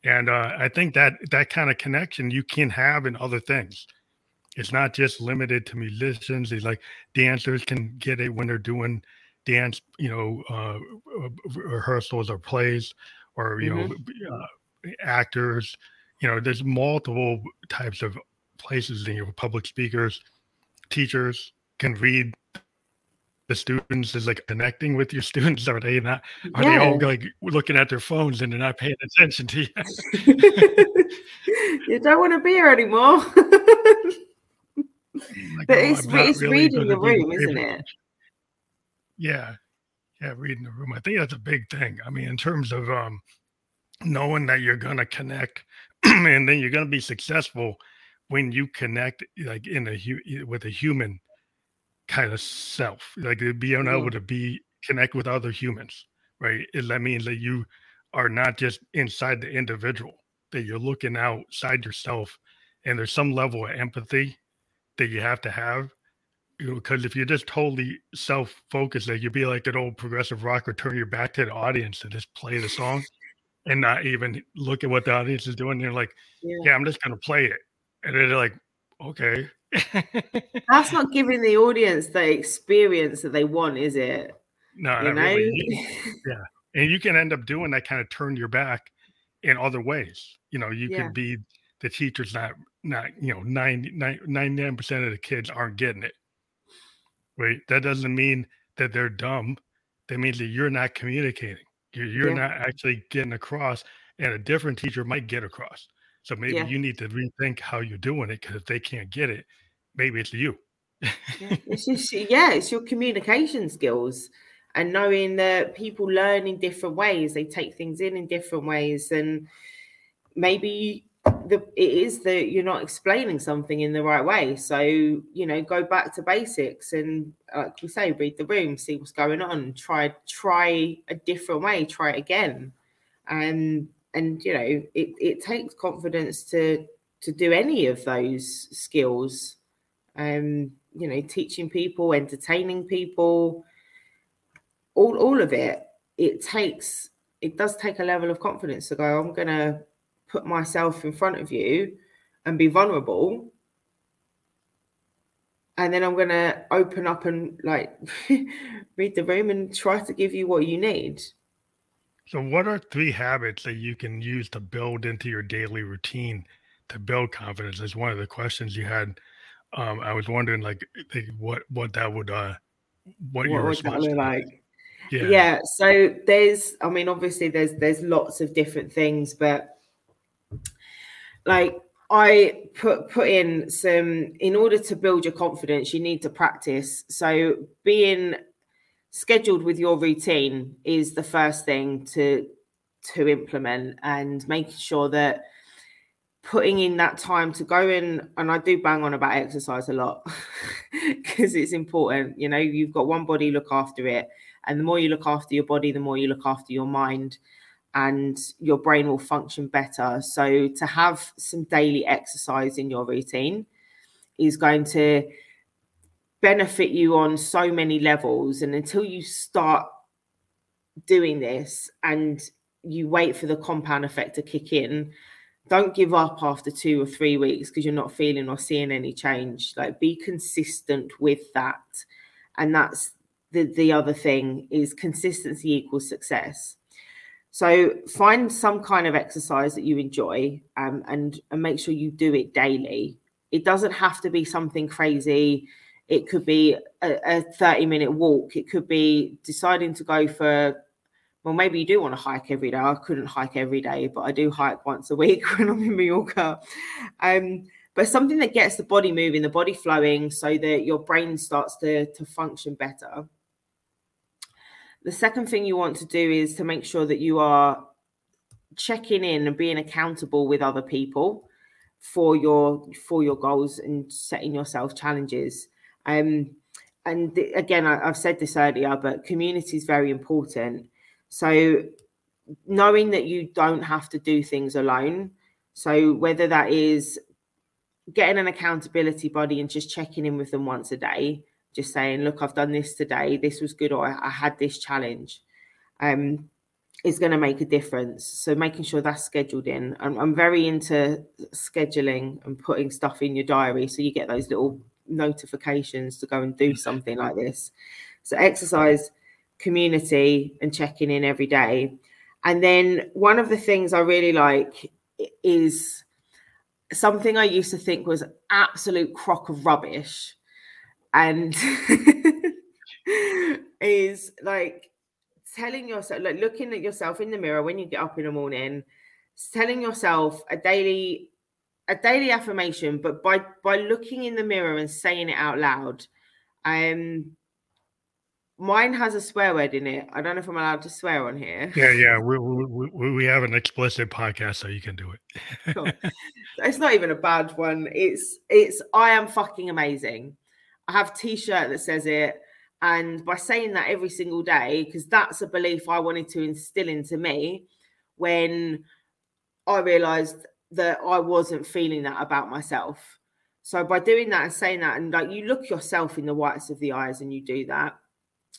and uh, I think that that kind of connection you can have in other things. It's not just limited to musicians. It's like dancers can get it when they're doing dance, you know, uh, rehearsals or plays, or you mm-hmm. know, uh, actors. You know, there's multiple types of places and your public speakers, teachers can read the students is like connecting with your *laughs* students? Are they not? Are yeah. they all like looking at their phones and they're not paying attention to you? you don't want to be here anymore. *laughs* like, but it's, it's really reading the room, isn't it? Yeah, yeah, reading the room. I think that's a big thing. I mean, in terms of um, knowing that you're gonna connect, *clears throat* and then you're gonna be successful when you connect like in a with a human kind of self, like being mm-hmm. able to be connect with other humans, right? It, that means that you are not just inside the individual, that you're looking outside yourself, and there's some level of empathy that you have to have. You know, because if you're just totally self-focused, like you'd be like an old progressive rocker, turn your back to the audience and just play the song, and not even look at what the audience is doing. You're like, yeah, yeah I'm just gonna play it, and they're like, okay, that's not giving the audience the experience that they want, is it? No, you know? Really. *laughs* yeah. And you can end up doing that kind of turn your back in other ways. You know, you yeah. could be the teacher's not not, you know, 99 percent of the kids aren't getting it. Right. That doesn't mean that they're dumb. That means that you're not communicating. You're, you're yeah. not actually getting across, and a different teacher might get across. So maybe yeah. you need to rethink how you're doing it because if they can't get it, maybe it's you. yeah, *laughs* it's just yeah, it's your communication skills and knowing that people learn in different ways. They take things in in different ways, and maybe the it is that you're not explaining something in the right way. So you know, go back to basics and like we say, read the room, see what's going on, try try a different way, try it again, and and you know, it it takes confidence to to do any of those skills um, you know, teaching people, entertaining people, all all of it. It takes it does take a level of confidence to go. I'm gonna put myself in front of you and be vulnerable and then I'm gonna open up and like *laughs* read the room and try to give you what you need. So, what are three habits that you can use to build into your daily routine to build confidence? Is one of the questions you had um, I was wondering like, like what what that would uh what, what your response look like. Yeah. yeah. So there's I mean obviously there's there's lots of different things, but like I put put in some in order to build your confidence, you need to practice. So being scheduled with your routine is the first thing to to implement and making sure that putting in that time to go in and I do bang on about exercise a lot *laughs* because it's important you know you've got one body look after it and the more you look after your body the more you look after your mind and your brain will function better. So to have some daily exercise in your routine is going to benefit you on so many levels and until you start doing this and you wait for the compound effect to kick in don't give up after two or three weeks because you're not feeling or seeing any change. Like be consistent with that. And that's the, the other thing is consistency equals success. So find some kind of exercise that you enjoy um, and, and make sure you do it daily. It doesn't have to be something crazy. It could be a, a 30 minute walk. It could be deciding to go for well, maybe you do want to hike every day. I couldn't hike every day, but I do hike once a week *laughs* when I'm in Mallorca. Um, but something that gets the body moving, the body flowing, so that your brain starts to, to function better. The second thing you want to do is to make sure that you are checking in and being accountable with other people for your for your goals and setting yourself challenges. Um, and again, I, I've said this earlier, but community is very important so knowing that you don't have to do things alone. So whether that is getting an accountability body and just checking in with them once a day, just saying, look, I've done this today, this was good, or I, had this challenge. Um, is going to make a difference. So making sure that's scheduled in. I'm, I'm, very into scheduling and putting stuff in your diary so you get those little notifications to go and do mm. something like this. So exercise community and checking in every day. And then one of the things I really like is something I used to think was absolute crock of rubbish, and *laughs* is like telling yourself, like looking at yourself in the mirror when you get up in the morning, telling yourself a daily a daily affirmation, but by by looking in the mirror and saying it out loud. Um mine has a swear word in it. I don't know if I'm allowed to swear on here. Yeah, *laughs* yeah. We we, we have an explicit podcast, so you can do it. cool. *laughs* It's not even a bad one. It's it's I am fucking amazing. I have t-shirt that says it. And by saying that every single day, because that's a belief I wanted to instill into me when I realized that I wasn't feeling that about myself. So by doing that and saying that, and like you look yourself in the whites of the eyes and you do that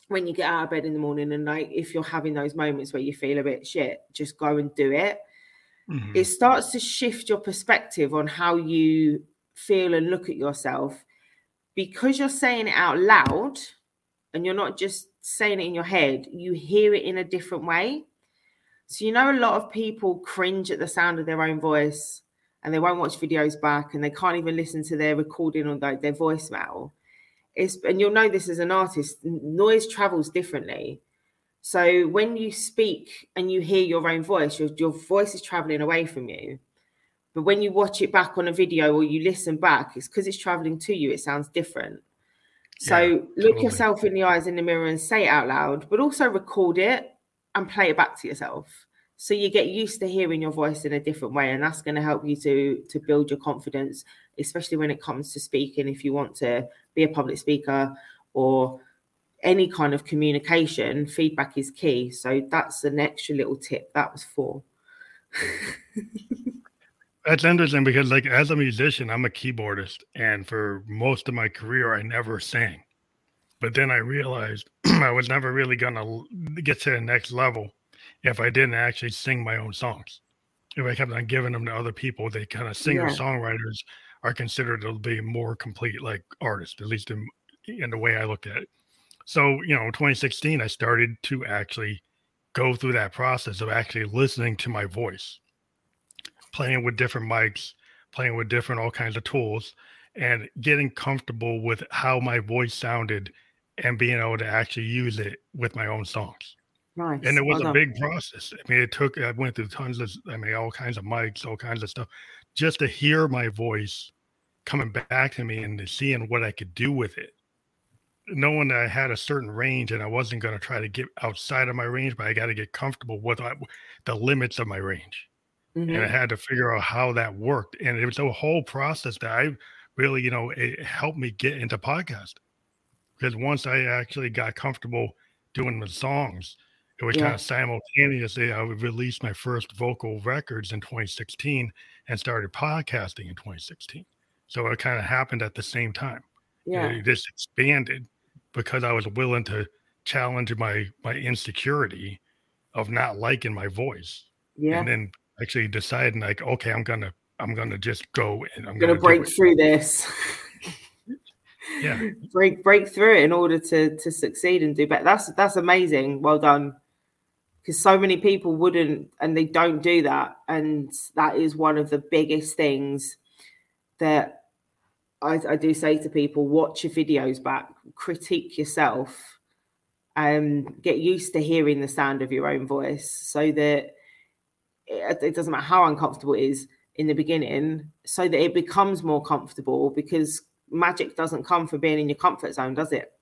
when you get out of bed in the morning, and like if you're having those moments where you feel a bit shit, just go and do it. Mm-hmm. It starts to shift your perspective on how you feel and look at yourself because you're saying it out loud and you're not just saying it in your head, you hear it in a different way. So, you know, a lot of people cringe at the sound of their own voice and they won't watch videos back and they can't even listen to their recording or their, their voicemail. It's, and you'll know this as an artist, noise travels differently. So when you speak and you hear your own voice, your, your voice is traveling away from you. But when you watch it back on a video or you listen back, it's because it's traveling to you, it sounds different. So yeah, look totally. yourself in the eyes in the mirror and say it out loud, but also record it and play it back to yourself. So you get used to hearing your voice in a different way, and that's going to help you to to build your confidence, especially when it comes to speaking. If you want to be a public speaker or any kind of communication, feedback is key. So that's an extra little tip. That was four. That's interesting because, like, as a musician, I'm a keyboardist, and for most of my career, I never sang. But then I realized *clears throat* I was never really gonna get to the next level if I didn't actually sing my own songs. If I kept on giving them to other people, they kind of singer songwriters are considered to be more complete, like artists, at least in in the way I looked at it. So, you know, 2016, I started to actually go through that process of actually listening to my voice playing with different mics, playing with different all kinds of tools, and getting comfortable with how my voice sounded and being able to actually use it with my own songs. Nice. And it was well a big process. I mean, it took, I went through tons of, I mean, all kinds of mics, all kinds of stuff, just to hear my voice coming back to me and seeing what I could do with it. Knowing that I had a certain range and I wasn't going to try to get outside of my range, but I got to get comfortable with the limits of my range. Mm-hmm. and I mm-hmm. had to figure out how that worked. And it was a whole process that I really, you know, it helped me get into podcast because once I actually got comfortable doing the songs, it was yeah. kind of simultaneously. I released my first vocal records in 2016 and started podcasting in 2016. So it kind of happened at the same time. Yeah, it just expanded because I was willing to challenge my my insecurity of not liking my voice. Yeah, and then actually deciding like, okay, I'm gonna I'm gonna just go and I'm gonna, gonna break through this. Yeah, break break through it in order to to succeed and do better. That's that's amazing. Well done. Because so many people wouldn't and they don't do that, and that is one of the biggest things that I, I do say to people: watch your videos back, critique yourself, and um, get used to hearing the sound of your own voice, so that it, it doesn't matter how uncomfortable it is in the beginning, so that it becomes more comfortable because magic doesn't come from being in your comfort zone, does it?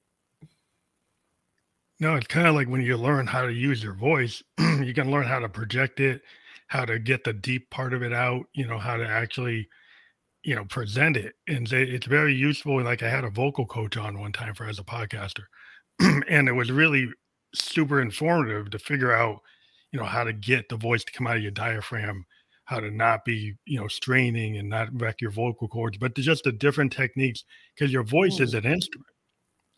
No, it's kind of like when you learn how to use your voice, *clears throat* you can learn how to project it, how to get the deep part of it out, you know, how to actually, you know, present it. And it's very useful. Like I had a vocal coach on one time for as a podcaster, *clears throat* and it was really super informative to figure out you know how to get the voice to come out of your diaphragm how to not be you know straining and not wreck your vocal cords but just the different techniques because your voice mm. is an instrument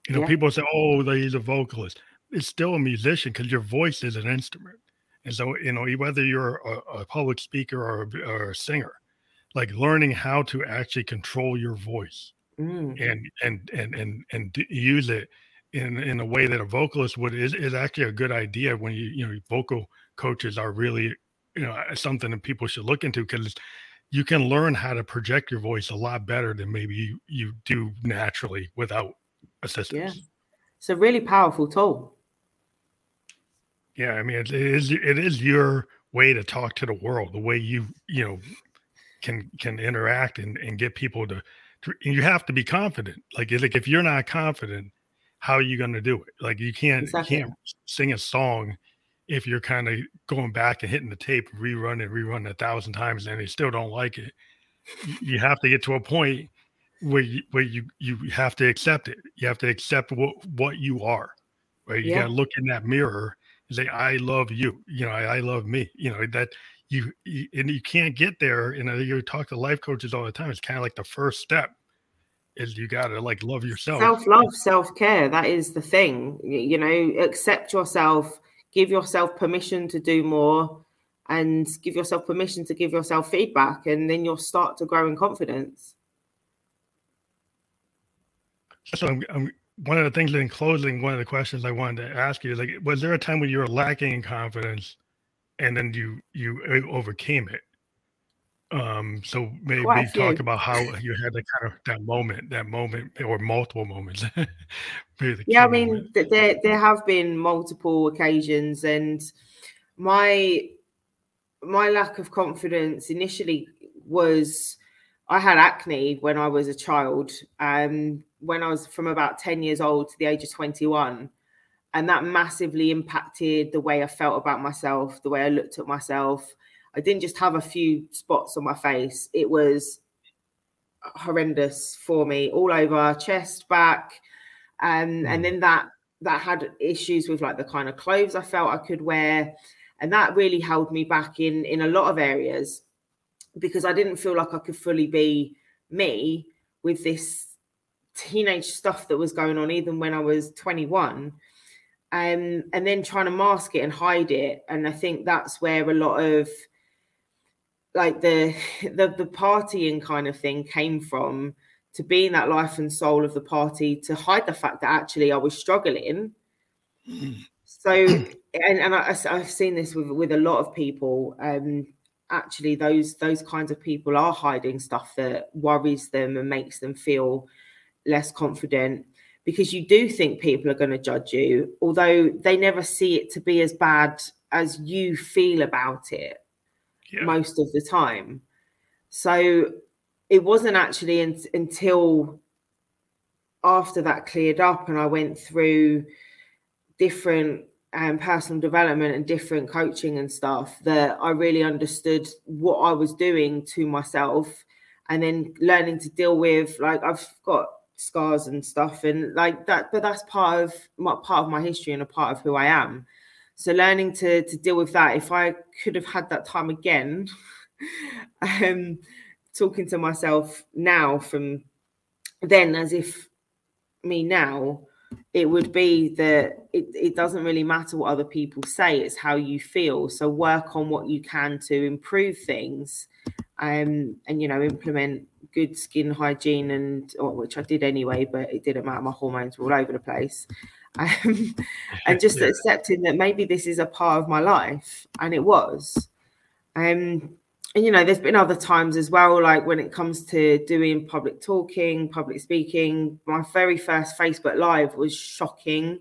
you know yeah. people say oh he's a vocalist it's still a musician because your voice is an instrument and so you know whether you're a, a public speaker or a, or a, singer like learning how to actually control your voice mm. and and and and and use it in in a way that a vocalist would is, is actually a good idea when you you know vocal coaches are really you know something that people should look into because you can learn how to project your voice a lot better than maybe you, you do naturally without assistance. Yeah. It's a really powerful tool. Yeah, I mean, it is it is your way to talk to the world, the way you you know can can interact and, and get people to, to you have to be confident. Like like if you're not confident, how are you going to do it? Like you can't exactly. you can't sing a song if you're kind of going back and hitting the tape, rerun and rerun a thousand times, and they still don't like it. You have to get to a point where you, where you you have to accept it. You have to accept what what you are. Right? You yeah. got to look in that mirror and say, "I love you." You know, I, I love me. You know that you, you, and you can't get there. And you know, you talk to life coaches all the time. It's kind of like the first step is you got to like love yourself. Self love, self care. That is the thing. You know, accept yourself give yourself permission to do more and give yourself permission to give yourself feedback and then you'll start to grow in confidence. So I'm, um, I'm, um, one of the things in closing one of the questions i wanted to ask you is like was there a time when you were lacking in confidence and then you you uh, overcame it um so maybe talk about how you had that kind of that moment that moment or multiple moments *laughs* yeah i mean moment. there there have been multiple occasions and my my lack of confidence initially was i had acne when i was a child um when i was from about 10 years old to the age of 21 and that massively impacted the way i felt about myself the way i looked at myself I didn't just have a few spots on my face. It was horrendous for me, all over chest, back, um, and then that that had issues with like the kind of clothes I felt I could wear, and that really held me back in in a lot of areas because I didn't feel like I could fully be me with this teenage stuff that was going on, even when I was 21. Um, and then trying to mask it and hide it. And I think that's where a lot of like the the the partying kind of thing came from to being that life and soul of the party to hide the fact that actually I was struggling. Mm. So, and, and I, have seen this with with a lot of people. Um, actually, those those kinds of people are hiding stuff that worries them and makes them feel less confident because you do think people are going to judge you, although they never see it to be as bad as you feel about it yeah. most of the time. So it wasn't actually in, until after that cleared up and I went through different um, personal development and different coaching and stuff that I really understood what I was doing to myself and then learning to deal with like I've got scars and stuff and like that but that's part of my part of my history and a part of who I am so learning to to deal with that. If I could have had that time again, *laughs* um, talking to myself now from then as if me now, it would be that it, it doesn't really matter what other people say, it's how you feel. So work on what you can to improve things um, and you know, implement good skin hygiene and which I did anyway, but it didn't matter. My hormones were all over the place *laughs* um, and *laughs* just yeah. accepting that maybe this is a part of my life, and it was. Um, and you know, there's been other times as well, like when it comes to doing public talking, public speaking. My very first Facebook Live was shocking.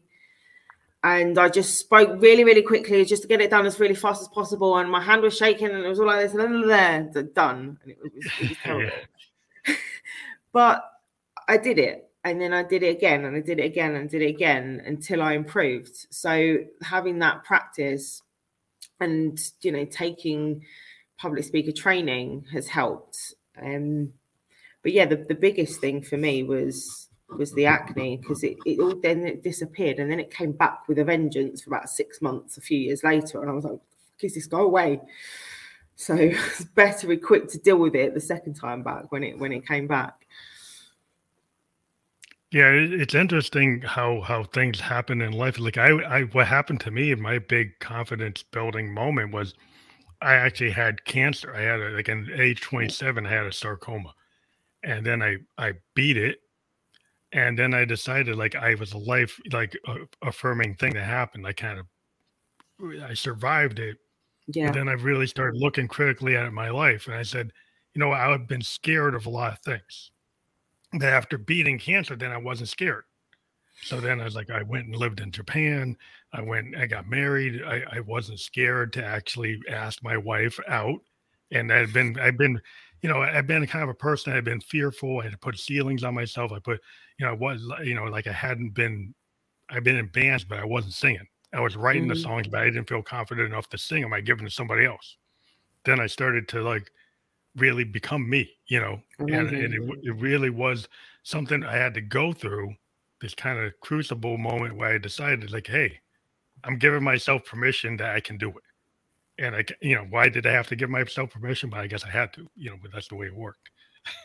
And I just spoke really, really quickly just to get it done as really fast as possible. And my hand was shaking and it was all like this, and then there, done. And it was, it was *laughs* terrible. but I did it and then I did it again and I did it again and did it again until I improved. So having that practice and you know taking public speaker training has helped. Um, but yeah, the, the biggest thing for me was was the acne because it, it all then it disappeared and then it came back with a vengeance for about six months a few years later and I was like, "Kiss this go away?" So *laughs* it's better equipped to deal with it the second time back when it when it came back. Yeah, it's interesting how how things happen in life. Like I, I what happened to me, in my big confidence building moment was I actually had cancer. I had a, like an age 27, I had a sarcoma. And then I I beat it. And then I decided like I was a life like affirming thing that happened. I kind of I survived it. Yeah. And then I really started looking critically at my life and I said, you know, I've been scared of a lot of things. That after beating cancer, then I wasn't scared. So then I was like, I went and lived in Japan. I went, I got married. I, I wasn't scared to actually ask my wife out. And I've been, I've been, you know, I've been kind of a person. I've been fearful. I had put ceilings on myself. I put, you know, I was, you know, like I hadn't been, I've been in bands, but I wasn't singing. I was writing mm-hmm. the songs, but I didn't feel confident enough to sing them. I give them to somebody else. Then I started to like really become me, you know, mm-hmm. and, and it, it really was something I had to go through this kind of crucible moment where I decided, like, hey, I'm giving myself permission that I can do it. And I, you know, why did I have to give myself permission? But I guess I had to, you know, but that's the way it worked.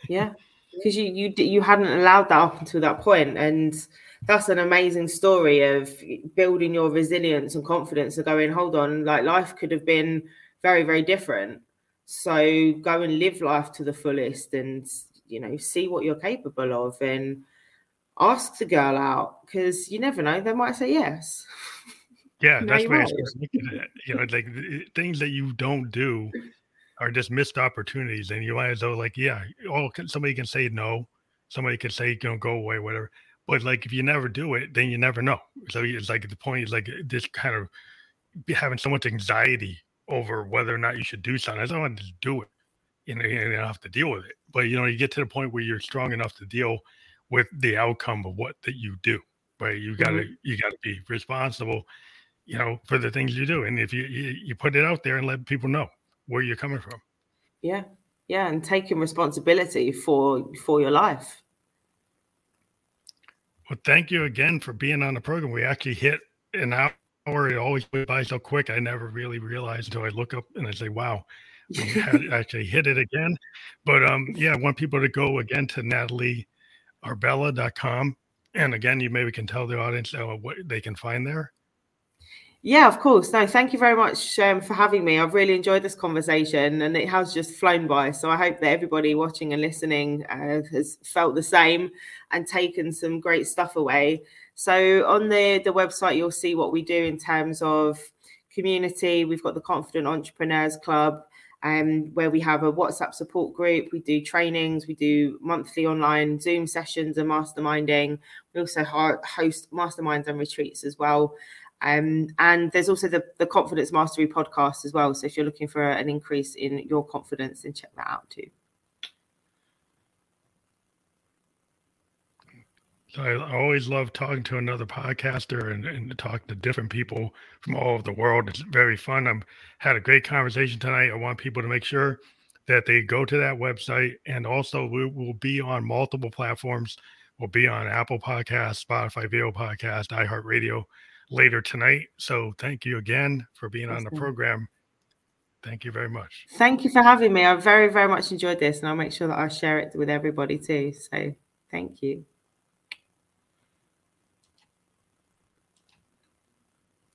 yeah, because you you you hadn't allowed that up until that point, and that's an amazing story of building your resilience and confidence and going, hold on, like life could have been very very different. So go and live life to the fullest, and you know, see what you're capable of, and ask the girl out because you never know, they might say yes. *laughs* Yeah, that's why I started looking at it. You know, like things that you don't do are just missed opportunities, and you might as well like, yeah, oh, somebody can say no, somebody can say, you know, go away, whatever. But like, if you never do it, then you never know. So it's like the point is like this kind of having so much anxiety over whether or not you should do something. I don't want to do it, you know, you don't have to deal with it. But you know, you get to the point where you're strong enough to deal with the outcome of what that you do. Right? You gotta mm-hmm. you gotta be responsible you know, for the things you do. And if you, you, you put it out there and let people know where you're coming from. Yeah. Yeah. And taking responsibility for for your life. Well, thank you again for being on the program. We actually hit an hour. It always went by so quick. I never really realized until I look up and I say, wow, we had *laughs* actually hit it again. But um, yeah, I want people to go again to nataliearabella.com. And again, you maybe can tell the audience uh, what they can find there. Yeah, of course. No, thank you very much um, for having me. I've really enjoyed this conversation and it has just flown by. So I hope that everybody watching and listening uh, has felt the same and taken some great stuff away. So on the, the website, you'll see what we do in terms of community. We've got the Confident Entrepreneurs Club. Um, where we have a WhatsApp support group. We do trainings, we do monthly online Zoom sessions and masterminding. We also host masterminds and retreats as well. Um, and there's also the, the Confidence Mastery podcast as well. So if you're looking for an increase in your confidence, then check that out too. So I always love talking to another podcaster and, and talking to different people from all over the world. It's very fun. I've had a great conversation tonight. I want people to make sure that they go to that website and also we will be on multiple platforms. We'll be on Apple Podcast, Spotify Video Podcast, iHeartRadio later tonight. So thank you again for being on the program. Thank you very much. Thank you for having me. I very, very much enjoyed this, and I'll make sure that I share it with everybody too. So thank you.